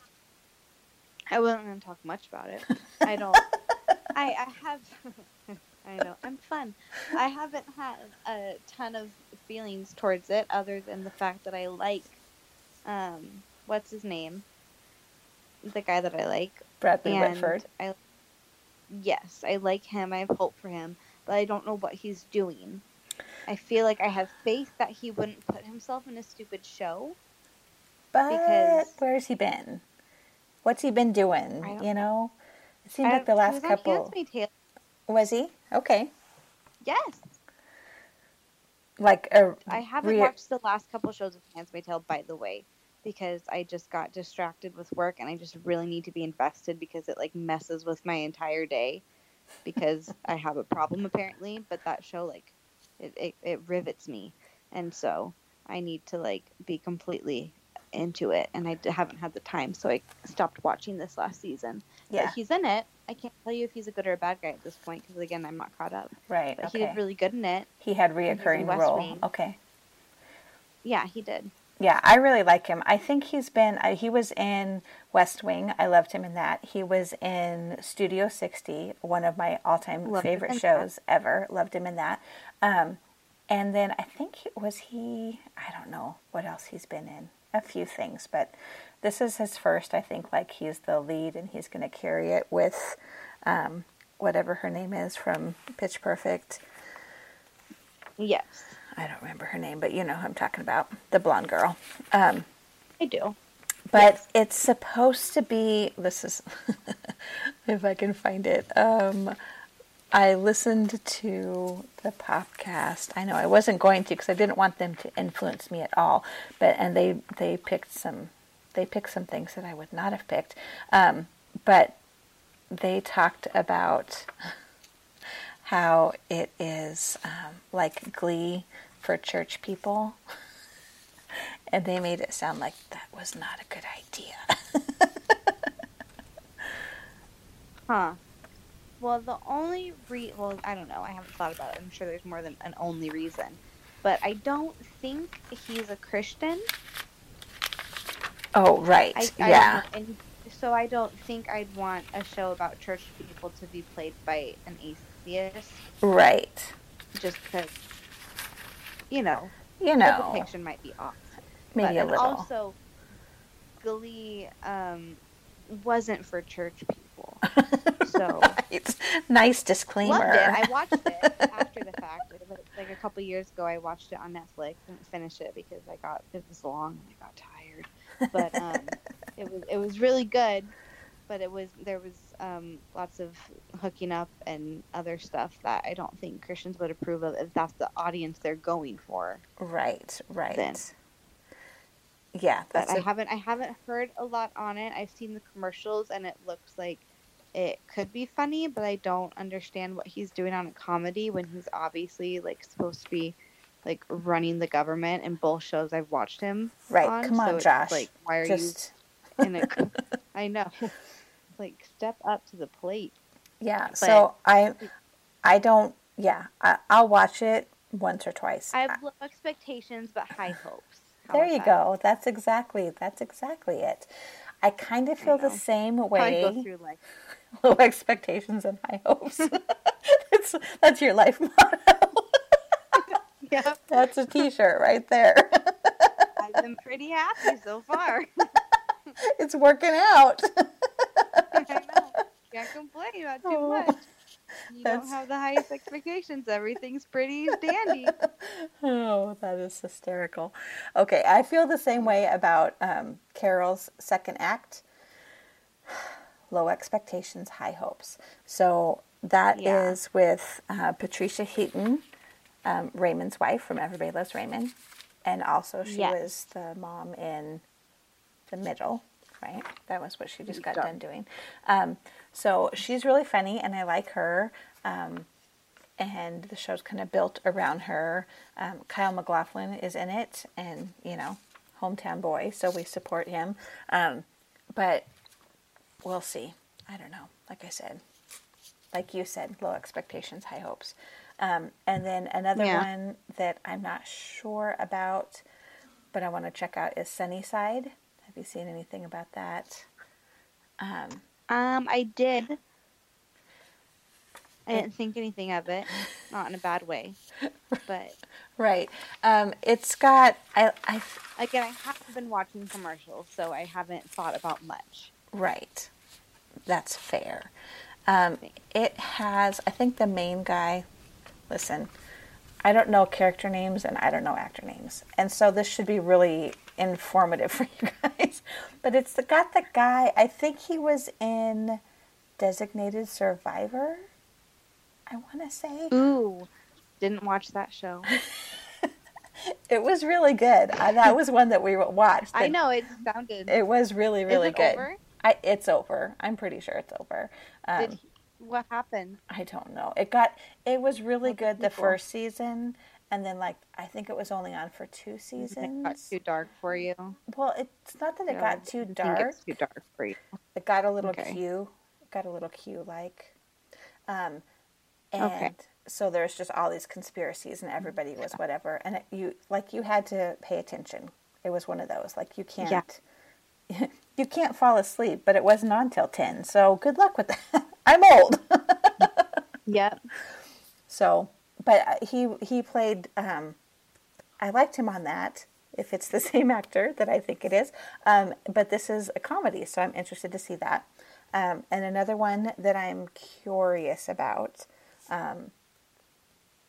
i wasn't going to talk much about it. I don't i i have i know i'm fun. I haven't had a ton of feelings towards it other than the fact that i like um what's his name? The guy that i like. Bradley and Whitford. i yes i like him. I have hope for him but i don't know what he's doing i feel like i have faith that he wouldn't put himself in a stupid show But because- where's he been? What's he been doing? You know, it seems I- like the last couple. Was he okay? yes Like a I haven't rea- watched the last couple shows of Handmaid's Tale, by the way, because I just got distracted with work and I just really need to be invested because it like messes with my entire day because I have a problem apparently. But that show like it, it, it rivets me, and so I need to like be completely into it, and I haven't had the time, so I stopped watching this last season. Yeah, But he's in it. I can't tell you if he's a good or a bad guy at this point because again, I'm not caught up. right. But okay. he did really good in it. He had reoccurring role. Wing. Okay. Yeah, he did. Yeah, I really like him. I think he's been. Uh, he was in West Wing. I loved him in that. He was in Studio 60, one of my all-time favorite in that. shows ever. Loved him in that. Um, and then I think he, was he. I don't know what else he's been in. A few things, but this is his first. I think like he's the lead, and he's going to carry it with um, whatever her name is from Pitch Perfect. Yes, I don't remember her name, but you know who I'm talking about. The blonde girl. Um, I do. but it's supposed to be this is if i can find it um i listened to the podcast i know i wasn't going to because i didn't want them to influence me at all but and they they picked some they picked some things that i would not have picked um but they talked about how it is um, like glee for church people and they made it sound like that was not a good idea. Huh. Well, the only re well, I don't know. I haven't thought about it. I'm sure there's more than an only reason, but I don't think he's a Christian. oh, right. I, I yeah. and so I don't think I'd want a show about church people to be played by an atheist, Right. just because, you know, You know, the depiction might be off. maybe but, a little. Also, Glee um, wasn't for church people, so. right. Nice disclaimer. Loved it. I watched it after the fact. It was like a couple years ago. I watched it on Netflix. Didn't finish it because I got it was long and I got tired. But um, it was it was really good. But it was there was um, lots of hooking up and other stuff that I don't think Christians would approve of if that's the audience they're going for. right, right. Then. Yeah, But that's I a, haven't I haven't heard a lot on it. I've seen the commercials and it looks like it could be funny, but I don't understand what he's doing on a comedy when he's obviously like supposed to be like running the government in both shows I've watched him right. on. Come on, it's Josh. Like why are Just you in a I know. Like step up to the plate. yeah. So I, I don't. Yeah, I, I'll watch it once or twice. I have low expectations but high hopes. How there you that? go. That's exactly. That's exactly it. I kind of feel the same way. go through life. low expectations and high hopes. that's that's your life motto. Yeah. that's a T-shirt right there. I've been pretty happy so far. it's working out. Can't complain about too Oh. much. You That's- don't have the highest expectations. Everything's pretty dandy. Oh, that is hysterical. Okay, I feel the same way about um, Carol's second act. Low expectations, high hopes. So that is Yeah. with uh, Patricia Heaton, um, Raymond's wife from Everybody Loves Raymond, and also she Yes. was the mom in the middle, right? That was what she just got Done. done doing. Um, so she's really funny, and I like her. Um, and the show's kind of built around her. Um, Kyle MacLachlan is in it, and you know, hometown boy, so we support him. Um, but we'll see. I don't know. Like I said, like you said, low expectations, high hopes. Um, and then another Yeah. one that I'm not sure about, but I want to check out is Sunnyside. Have you seen anything about that? Um, I did. I didn't think anything of it, not in a bad way. But right. Um, it's got I, I again, I haven't been watching commercials, so I haven't thought about much. Right. That's fair. Um, it has, I think the main guy, listen, I don't know character names and I don't know actor names. And so this should be really informative for you guys. But it's the, got the guy, I think he was in Designated Survivor, I want to say. Ooh, didn't watch that show. It was really good. I, that was one that we watched. I know it sounded. It was really, really good. over? I, it's over. I'm pretty sure it's over. Um, Did he, what happened? I don't know. It got it was really good the first season, and then like I think it was only on for two It seasons. got too dark for you. Well, it's not that it No, got too dark. Too dark for you. It got a little Okay. Q. Got a little Q like. Um, and Okay. so there's just all these conspiracies, and everybody was whatever, and it, you like you had to pay attention. It was one of those like you can't. You can't fall asleep, but it wasn't on till 10. So good luck with that. I'm old. Yep. So, but uh, he he played. Um, I liked him on that. If it's the same actor that I think it is, um, but this is a comedy, so I'm interested to see that. Um, and another one that I'm curious about. Um,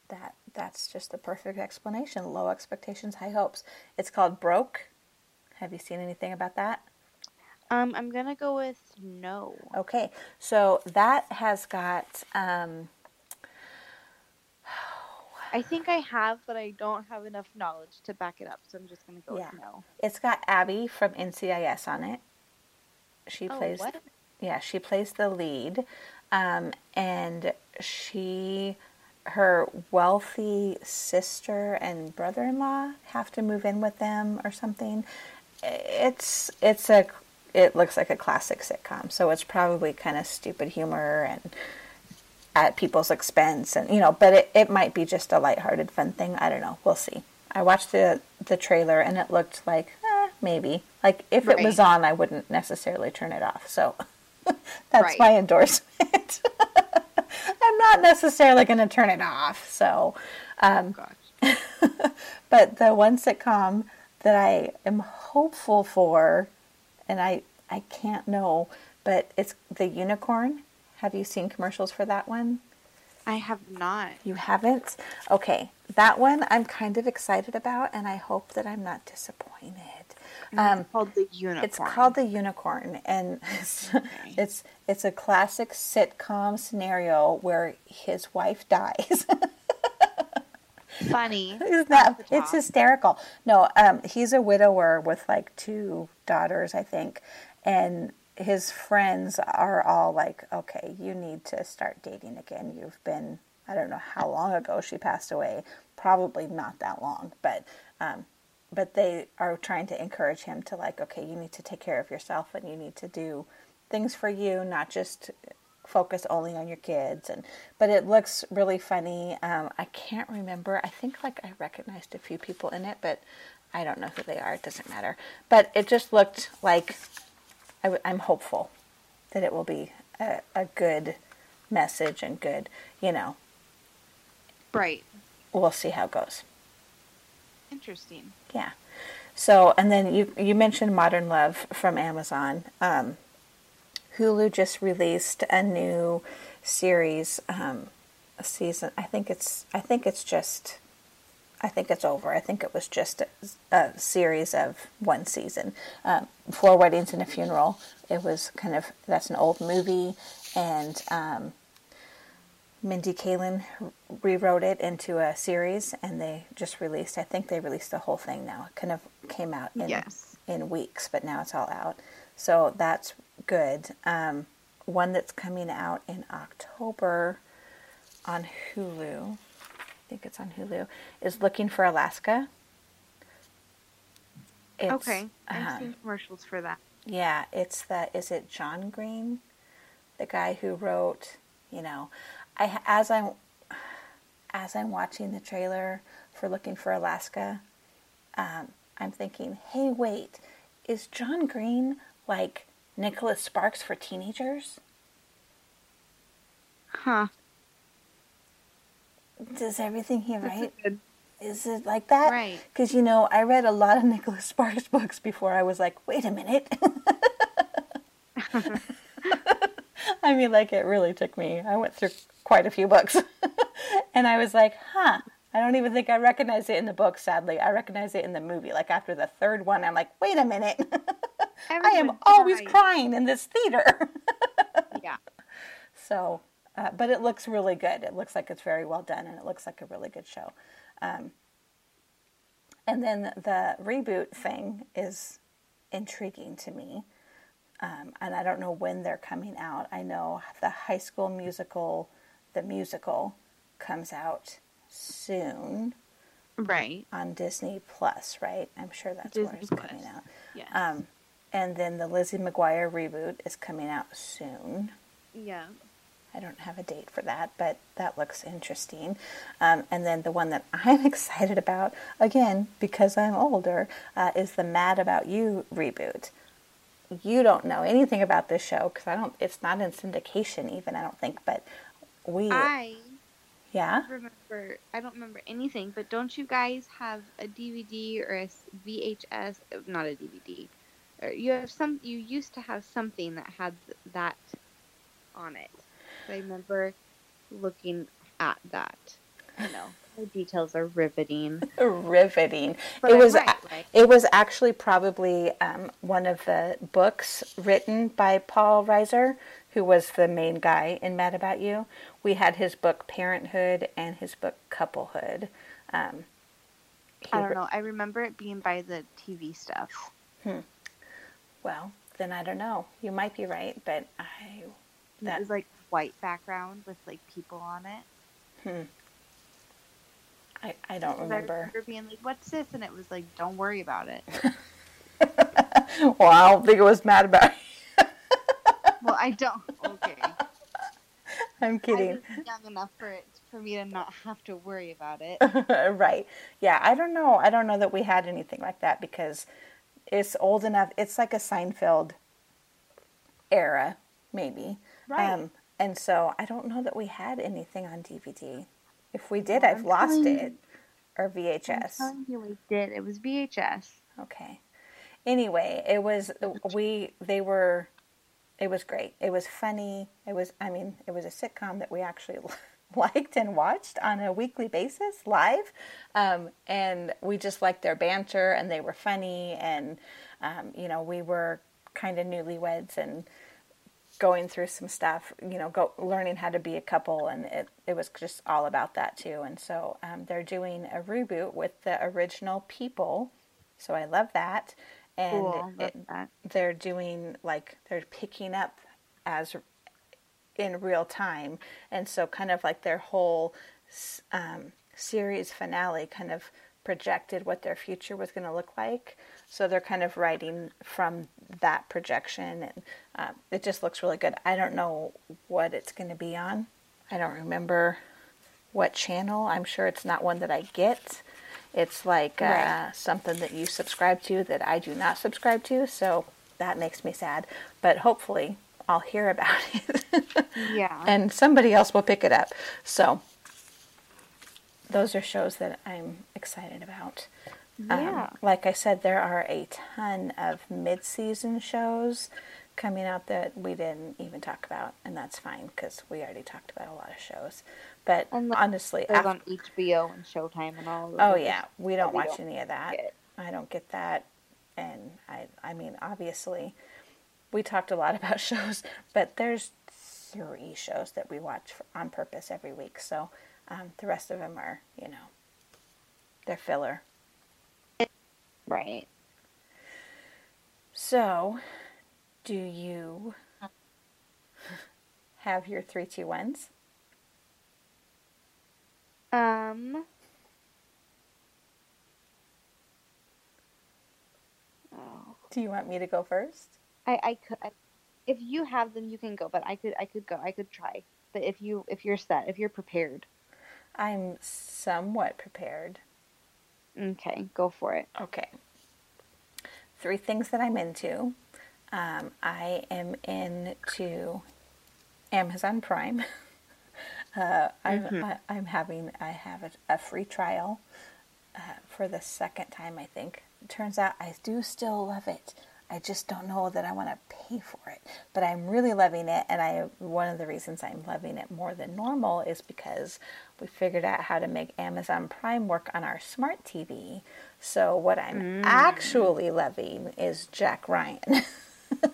that that's just the perfect explanation. Low expectations, high hopes. It's called Broke. Have you seen anything about that? Um, I'm gonna go with no. Okay, so that has got. Um, I think I have, but I don't have enough knowledge to back it up, so I'm just gonna go Yeah. with no. It's got Abby from NCIS on it. She Oh, plays, what? yeah, she plays the lead, um, and she, her wealthy sister and brother-in-law have to move in with them or something. It's it's a it looks like a classic sitcom, so it's probably kind of stupid humor and at people's expense and you know but it, it might be just a lighthearted fun thing. I don't know. We'll see. I watched the the trailer and it looked like eh, maybe. Like if it was on i wouldn't necessarily turn it off. So that's Right. my endorsement. I'm not necessarily going to turn it off so um, Gosh. but the one sitcom that I am hopeful for, and I I can't know, but it's the Unicorn. Have you seen commercials for that one? I have not. You haven't? Okay, that one I'm kind of excited about, and I hope that I'm not disappointed. Um, It's called the unicorn. it's called the Unicorn, and it's, it's it's a classic sitcom scenario where his wife dies. funny. Isn't that it's hysterical? No, um, he's a widower with like two daughters, I think, and his friends are all like, "Okay, you need to start dating again. You've been, I don't know how long ago she passed away, probably not that long, but." Um, but they are trying to encourage him to like, okay, you need to take care of yourself and you need to do things for you, not just focus only on your kids. And but it looks really funny. Um, i can't remember. I think like i recognized a few people in it but i don't know who they are. It doesn't matter. But it just looked like I w- i'm hopeful that it will be a, a good message and good you know right. we'll see how it goes Interesting. yeah so and then you you mentioned modern love from amazon um, hulu just released a new series um, season. I think it's I think it's just I think it's over. I think it was just a, a series of one season. Um, Four Weddings and a Funeral. It was kind of that's an old movie, and um, Mindy Kaling rewrote it into a series, and they just released. I think they released the whole thing now. It kind of came out in Yes. in weeks, but now it's all out. So that's good. Um, one that's coming out in October on Hulu. I think it's on Hulu. Is Looking for Alaska. It's, okay. I've um, seen commercials for that. yeah, it's the is it John Green, the guy who wrote, you know, I as I'm as I'm watching the trailer for Looking for Alaska, um, I'm thinking, hey, wait, is John Green like Nicholas Sparks for teenagers? Huh. Does everything he That's a write is it like that? Right. Because you know, I read a lot of Nicholas Sparks books before I was like, wait a minute. I mean, like it really took me. I went through quite a few books, and I was like, huh. I don't even think I recognize it in the book. Sadly, I recognize it in the movie. Like after the third one, I'm like, wait a minute. I am always crying in this theater. Yeah. So, uh, but it looks really good. It looks like it's very well done, and it looks like a really good show. Um, and then the reboot thing is intriguing to me, um, and I don't know when they're coming out. I know the High School Musical, the musical, comes out soon Right. on Disney Plus, right? I'm sure that's where it's Plus. coming out. Yes. Um, and then the Lizzie McGuire reboot is coming out soon. yeah. I don't have a date for that, but that looks interesting. Um, and then the one that I'm excited about, again, because I'm older, uh, is the Mad About You reboot. You don't know anything about this show because I don't. It's not in syndication even. I don't think, but we. I yeah. remember. I don't remember anything, but don't you guys have a DVD or a VHS? Not a DVD. Or you have some. You used to have something that had that on it. I remember looking at that. I know the details are riveting. riveting. But it I'm was right, right? it was actually probably um, one of the books written by Paul Reiser, who was the main guy in Mad About You. We had his book Parenthood and his book Couplehood. Um, I don't know. I remember it being by the TV stuff. Hmm. Well, then I don't know. You might be right, but I It that was like white background with like people on it. I, I don't 'Cause I remember. remember being like, "What's this?" And it was like, "Don't worry about it." well, I don't think it was Mad About You. well, I don't. Okay. I'm kidding. young enough for it for me to not have to worry about it. right. Yeah, I don't know. I don't know that we had anything like that because it's old enough. It's like a Seinfeld era, maybe. Right. Um, and so I don't know that we had anything on DVD. If we did, Well, I've I'm lost it. Or I'm VHS. telling you, we did. It was VHS. Okay. Anyway, it was we they were it was great. It was funny. It was I mean, it was a sitcom that we actually liked and watched on a weekly basis live. Um, and we just liked their banter and they were funny and um, you know, we were kind of newlyweds and going through some stuff, you know, go learning how to be a couple, and it, it was just all about that too. And so um, they're doing a reboot with the original people, so I love that. And Cool. Love it- that. they're doing like they're picking up as in real time, and so kind of like their whole um, series finale kind of projected what their future was going to look like. So they're kind of writing from that projection, and uh, it just looks really good. I don't know what it's going to be on. I don't remember what channel. I'm sure it's not one that I get. It's like uh, Right. something that you subscribe to that I do not subscribe to. So that makes me sad. But hopefully, I'll hear about it. Yeah. and somebody else will pick it up. So those are shows that I'm excited about. Yeah. Um, like I said, there are a ton of mid-season shows coming out that we didn't even talk about, and that's fine because we already talked about a lot of shows. But And, like, honestly, after, on HBO and Showtime and all. Of oh yeah, we don't watch don't any of that. get. I don't get that, and I, I mean, obviously, we talked a lot about shows, but there's three shows that we watch for, on purpose every week. So um, the rest of them are, you know, they're filler. Right. So, do you have your three, two, ones? Um. Oh, Do you want me to go first? I I could. I, if you have them, you can go. But I could I could go. I could try. But if you if you're set, if you're prepared, I'm somewhat prepared. okay, go for it. Okay. Three things that I'm into. Um, I am into Amazon Prime. uh, I'm, I, I'm having I have a, a free trial uh, for the second time. I think. It turns out I do still love it. I just don't know that I want to pay for it, but I'm really loving it. And I one of the reasons I'm loving it more than normal is because we figured out how to make Amazon Prime work on our smart TV. So what I'm actually loving is Jack Ryan.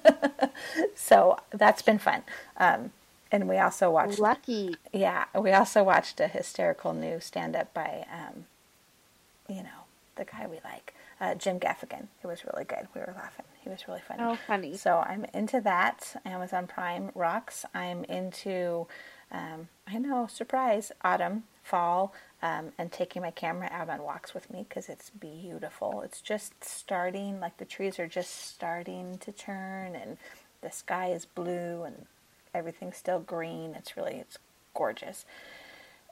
so that's been fun. Um, and we also watched Lucky. yeah, we also watched a hysterical new stand up by, um, you know, the guy we like, uh, Jim Gaffigan. It was really good. We were laughing. He was really funny. Oh, funny. So I'm into that. Amazon Prime rocks. I'm into, um, I know, surprise, autumn, fall, um, and taking my camera out on walks with me because it's beautiful. It's just starting, like the trees are just starting to turn, and the sky is blue, and everything's still green. It's really, it's gorgeous.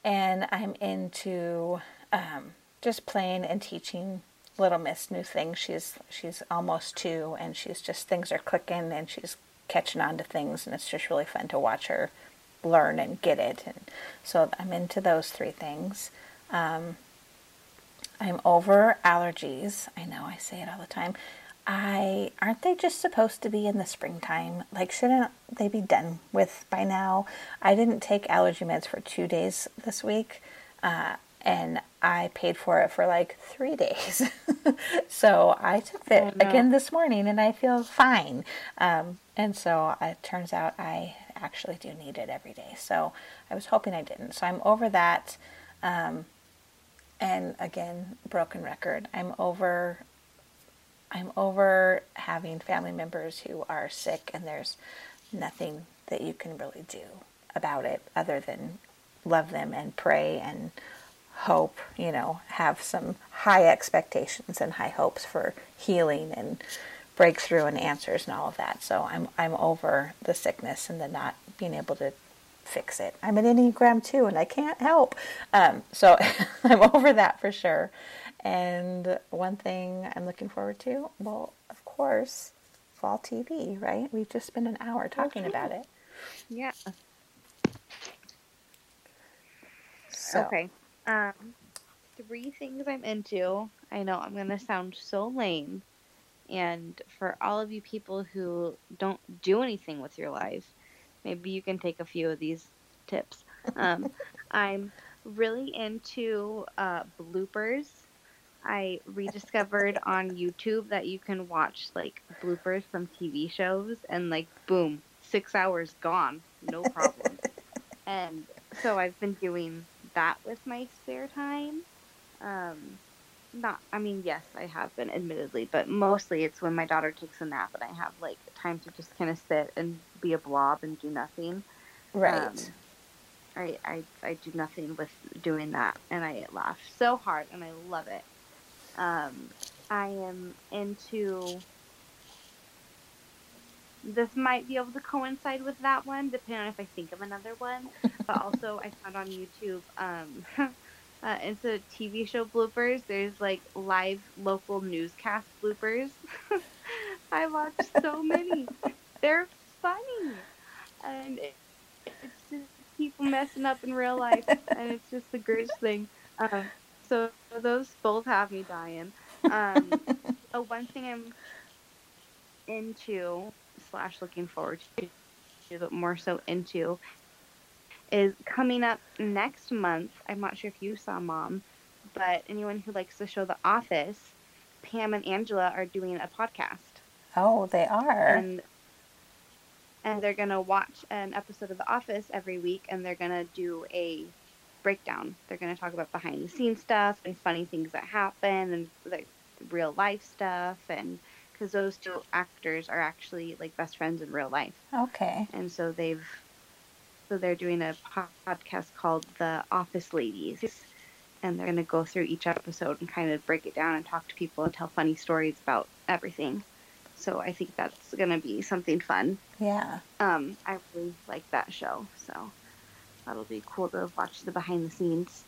And I'm into um, just playing and teaching little miss new things she's she's almost two and she's just things are clicking and she's catching on to things and it's just really fun to watch her learn and get it. And so i'm into those three things. Um, i'm over allergies. I know i say it all the time. I aren't they just supposed to be in the springtime? Like shouldn't they be done with by now? I didn't take allergy meds for two days this week. Uh, and I paid for it for like three days. so I took it Oh, no. again this morning and I feel fine. Um, and so it turns out I actually do need it every day. So I was hoping I didn't. So I'm over that. Um, and again, broken record. I'm over. I'm over having family members who are sick, and there's nothing that you can really do about it other than love them and pray and hope, you know, have some high expectations and high hopes for healing and breakthrough and answers and all of that. So I'm I'm over the sickness and the not being able to fix it. I'm an Enneagram two, and I can't help. Um, so I'm over that for sure. And one thing I'm looking forward to, well, of course, fall TV, right? We've just spent an hour talking about it. Yeah. So, Okay. Um, three things I'm into. I know I'm gonna sound so lame, and for all of you people who don't do anything with your life, maybe you can take a few of these tips. Um, I'm really into uh, bloopers. I rediscovered on YouTube that you can watch like bloopers from TV shows, and like boom, six hours gone, no problem. and so I've been doing that with my spare time. Um, not, I mean, yes, I have been, admittedly, but mostly it's when my daughter takes a nap and I have like time to just kind of sit and be a blob and do nothing. right. Um, I, I, I do nothing with doing that, and I laugh so hard, and I love it. Um, I am into. This might be able to coincide with that one, depending on if I think of another one. but also, I found on YouTube, um, uh, into TV show bloopers, there's like live local newscast bloopers. I watched so many. They're funny, and it, it's just people messing up in real life, and it's just the greatest thing. Um, so those both have me dying. Um, oh, one thing I'm into slash looking forward to, but more so into, is coming up next month. I'm not sure if you saw Mom, but anyone who likes the show The Office, Pam and Angela are doing a podcast. Oh, they are. And and they're gonna watch an episode of The Office every week, and they're gonna do a breakdown. They're gonna talk about behind the scenes stuff and funny things that happen, and like real life stuff, and because those two actors are actually like best friends in real life, okay. and so they've so they're doing a podcast called The Office Ladies, and they're gonna go through each episode and kind of break it down and talk to people and tell funny stories about everything. So I think that's gonna be something fun. Yeah. Um, I really like that show, so that'll be cool to watch the behind the scenes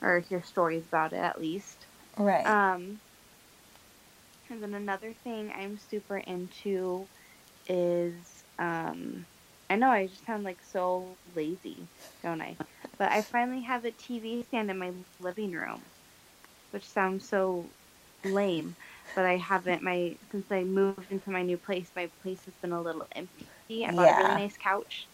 or hear stories about it at least. Right. Um, and then another thing I'm super into is um, I know I just sound like so lazy, don't I? But I finally have a TV stand in my living room, which sounds so lame. But I haven't my since I moved into my new place. My place has been a little empty. I bought a really nice couch,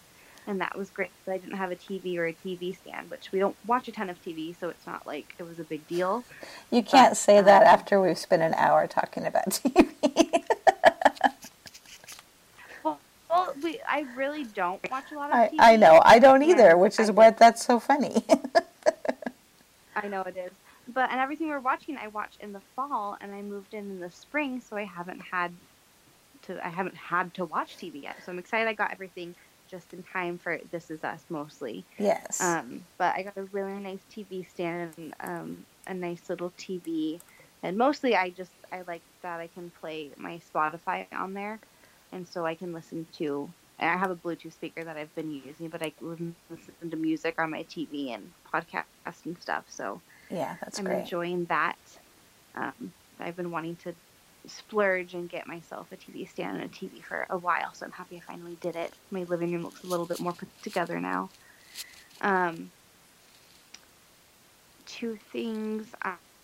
and that was great. because I didn't have a TV or a TV stand, which we don't watch a ton of TV, so it's not like it was a big deal. you can't say that um, after we've spent an hour talking about TV. Well, well, we I really don't watch a lot of I, TV. I know. I don't either, which is I what that's so funny. I know it is. But and everything we're watching, I watch in the fall, and I moved in in the spring, so I haven't had to. I haven't had to watch TV yet. So I'm excited. I got everything just in time for This Is Us mostly. yes. Um, but I got a really nice TV stand and um, a nice little TV, and mostly I just I like that I can play my Spotify on there, and so I can listen to. and I have a Bluetooth speaker that I've been using, but I can listen to music on my TV and podcasts and stuff. So yeah, that's I'm great. enjoying that. Um, I've been wanting to splurge and get myself a TV stand and a TV for a while, so I'm happy I finally did it. My living room looks a little bit more put together now. Um, two things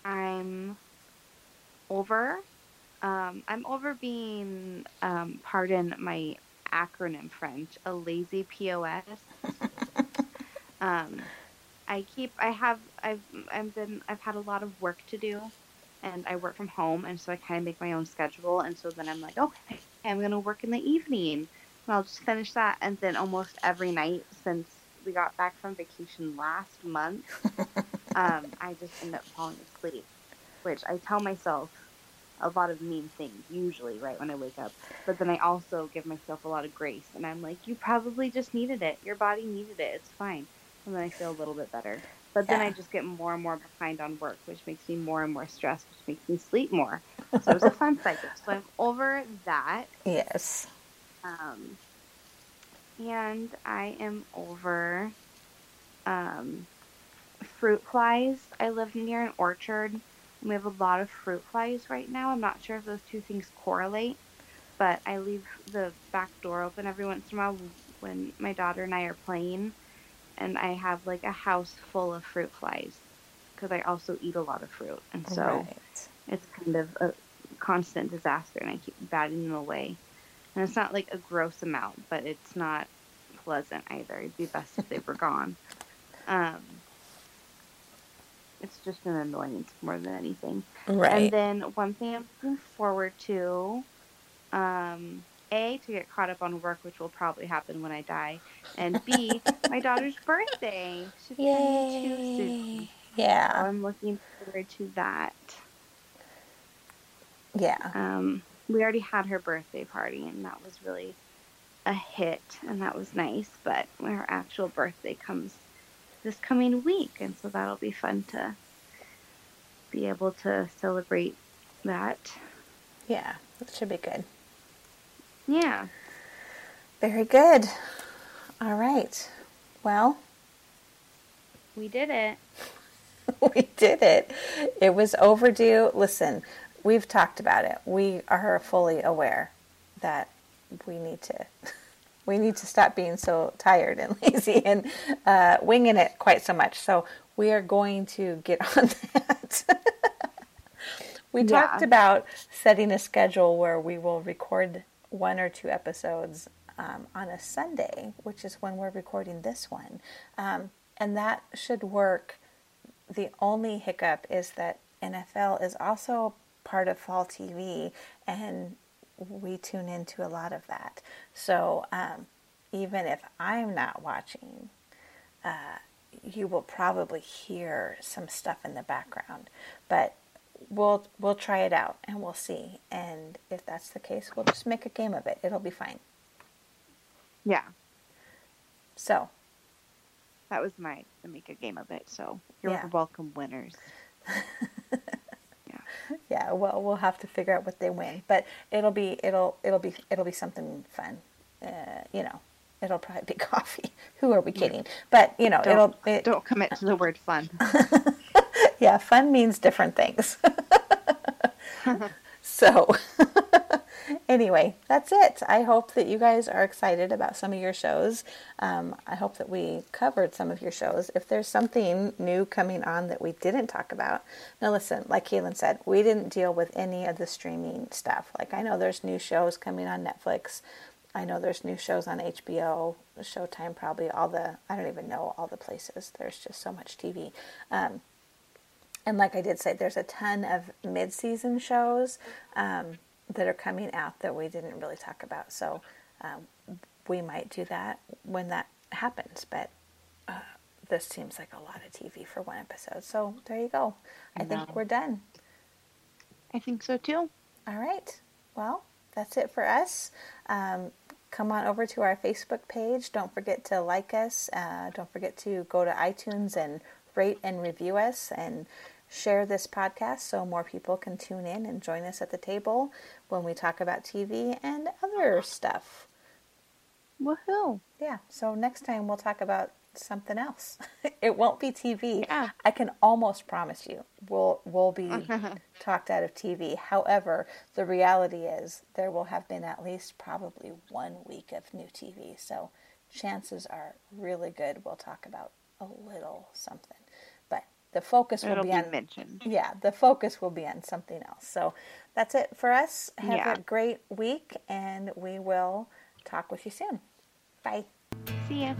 I'm over. Um, I'm over being, um, pardon my acronym French, a lazy POS. um, I keep I have I've I've been I've had a lot of work to do and I work from home and so I kind of make my own schedule and so then I'm like okay I'm going to work in the evening. And I'll just finish that. And then almost every night since we got back from vacation last month um, I just end up falling asleep which I tell myself a lot of mean things usually right when I wake up but then I also give myself a lot of grace and I'm like you probably just needed it. Your body needed it. It's fine. And then I feel a little bit better. But then Yeah. I just get more and more behind on work, which makes me more and more stressed, which makes me sleep more. So it's a fun cycle. So I'm over that. yes. Um, and I am over um, fruit flies. I live near an orchard, and we have a lot of fruit flies right now. I'm not sure if those two things correlate, but I leave the back door open every once in a while when my daughter and I are playing, and I have like a house full of fruit flies because I also eat a lot of fruit, and so right. it's kind of a constant disaster and I keep batting them away. And it's not like a gross amount, but it's not pleasant either. It'd be best if they were gone. Um, it's just an annoyance more than anything. Right. And then one thing I'm looking forward to, um, A, to get caught up on work, which will probably happen when I die, and B, my daughter's birthday. She's two soon. Yay. So Yeah. I'm looking forward to that. Yeah. Um, we already had her birthday party, and that was really a hit, and that was nice. But her actual birthday comes this coming week, and so that'll be fun to be able to celebrate that. Yeah. That should be good. Yeah. Very good. All right. Well, We did it. we did it. It was overdue. Listen, we've talked about it. We are fully aware that we need to we need to stop being so tired and lazy and uh, winging it quite so much. So we are going to get on that. we Yeah. talked about setting a schedule where we will record one or two episodes um, on a Sunday, which is when we're recording this one. Um, and that should work. The only hiccup is that NFL is also part of fall TV, and we tune into a lot of that. So um, even if I'm not watching, uh, you will probably hear some stuff in the background. But we'll we'll try it out and we'll see. And if that's the case, we'll just make a game of it. It'll be fine. Yeah, So that was my to make a game of it. So you're Yeah. welcome, winners. yeah, yeah. well, we'll have to figure out what they win, but it'll be it'll it'll be it'll be something fun. Uh, you know, it'll probably be coffee. Who are we kidding? But you know, Don't, it'll it, don't commit to the word fun. fun means different things. so, anyway, that's it. I hope that you guys are excited about some of your shows. Um, I hope that we covered some of your shows. If there's something new coming on that we didn't talk about, now listen, like Kaylin said, we didn't deal with any of the streaming stuff. Like, I know there's new shows coming on Netflix. I know there's new shows on HBO, Showtime, probably all the, I don't even know all the places. There's just so much TV. Um, and like I did say, there's a ton of mid-season shows um, that are coming out that we didn't really talk about. So um, we might do that when that happens. But uh, this seems like a lot of TV for one episode. So there you go. I think we're done. I think so too. All right. Well, that's it for us. Um, come on over to our Facebook page. Don't forget to like us. Uh, don't forget to go to iTunes and rate and review us and share this podcast so more people can tune in and join us at the table when we talk about TV and other stuff. Woohoo! Yeah, so next time we'll talk about something else. it won't be TV. Yeah. I can almost promise you we'll we'll be talked out of TV. However, the reality is there will have been at least probably one week of new TV. So chances are really good we'll talk about a little something. The focus will It'll be be on mentioned. yeah, the focus will be on something else. So that's it for us. Have Yeah. a great week and we will talk with you soon. Bye. See ya.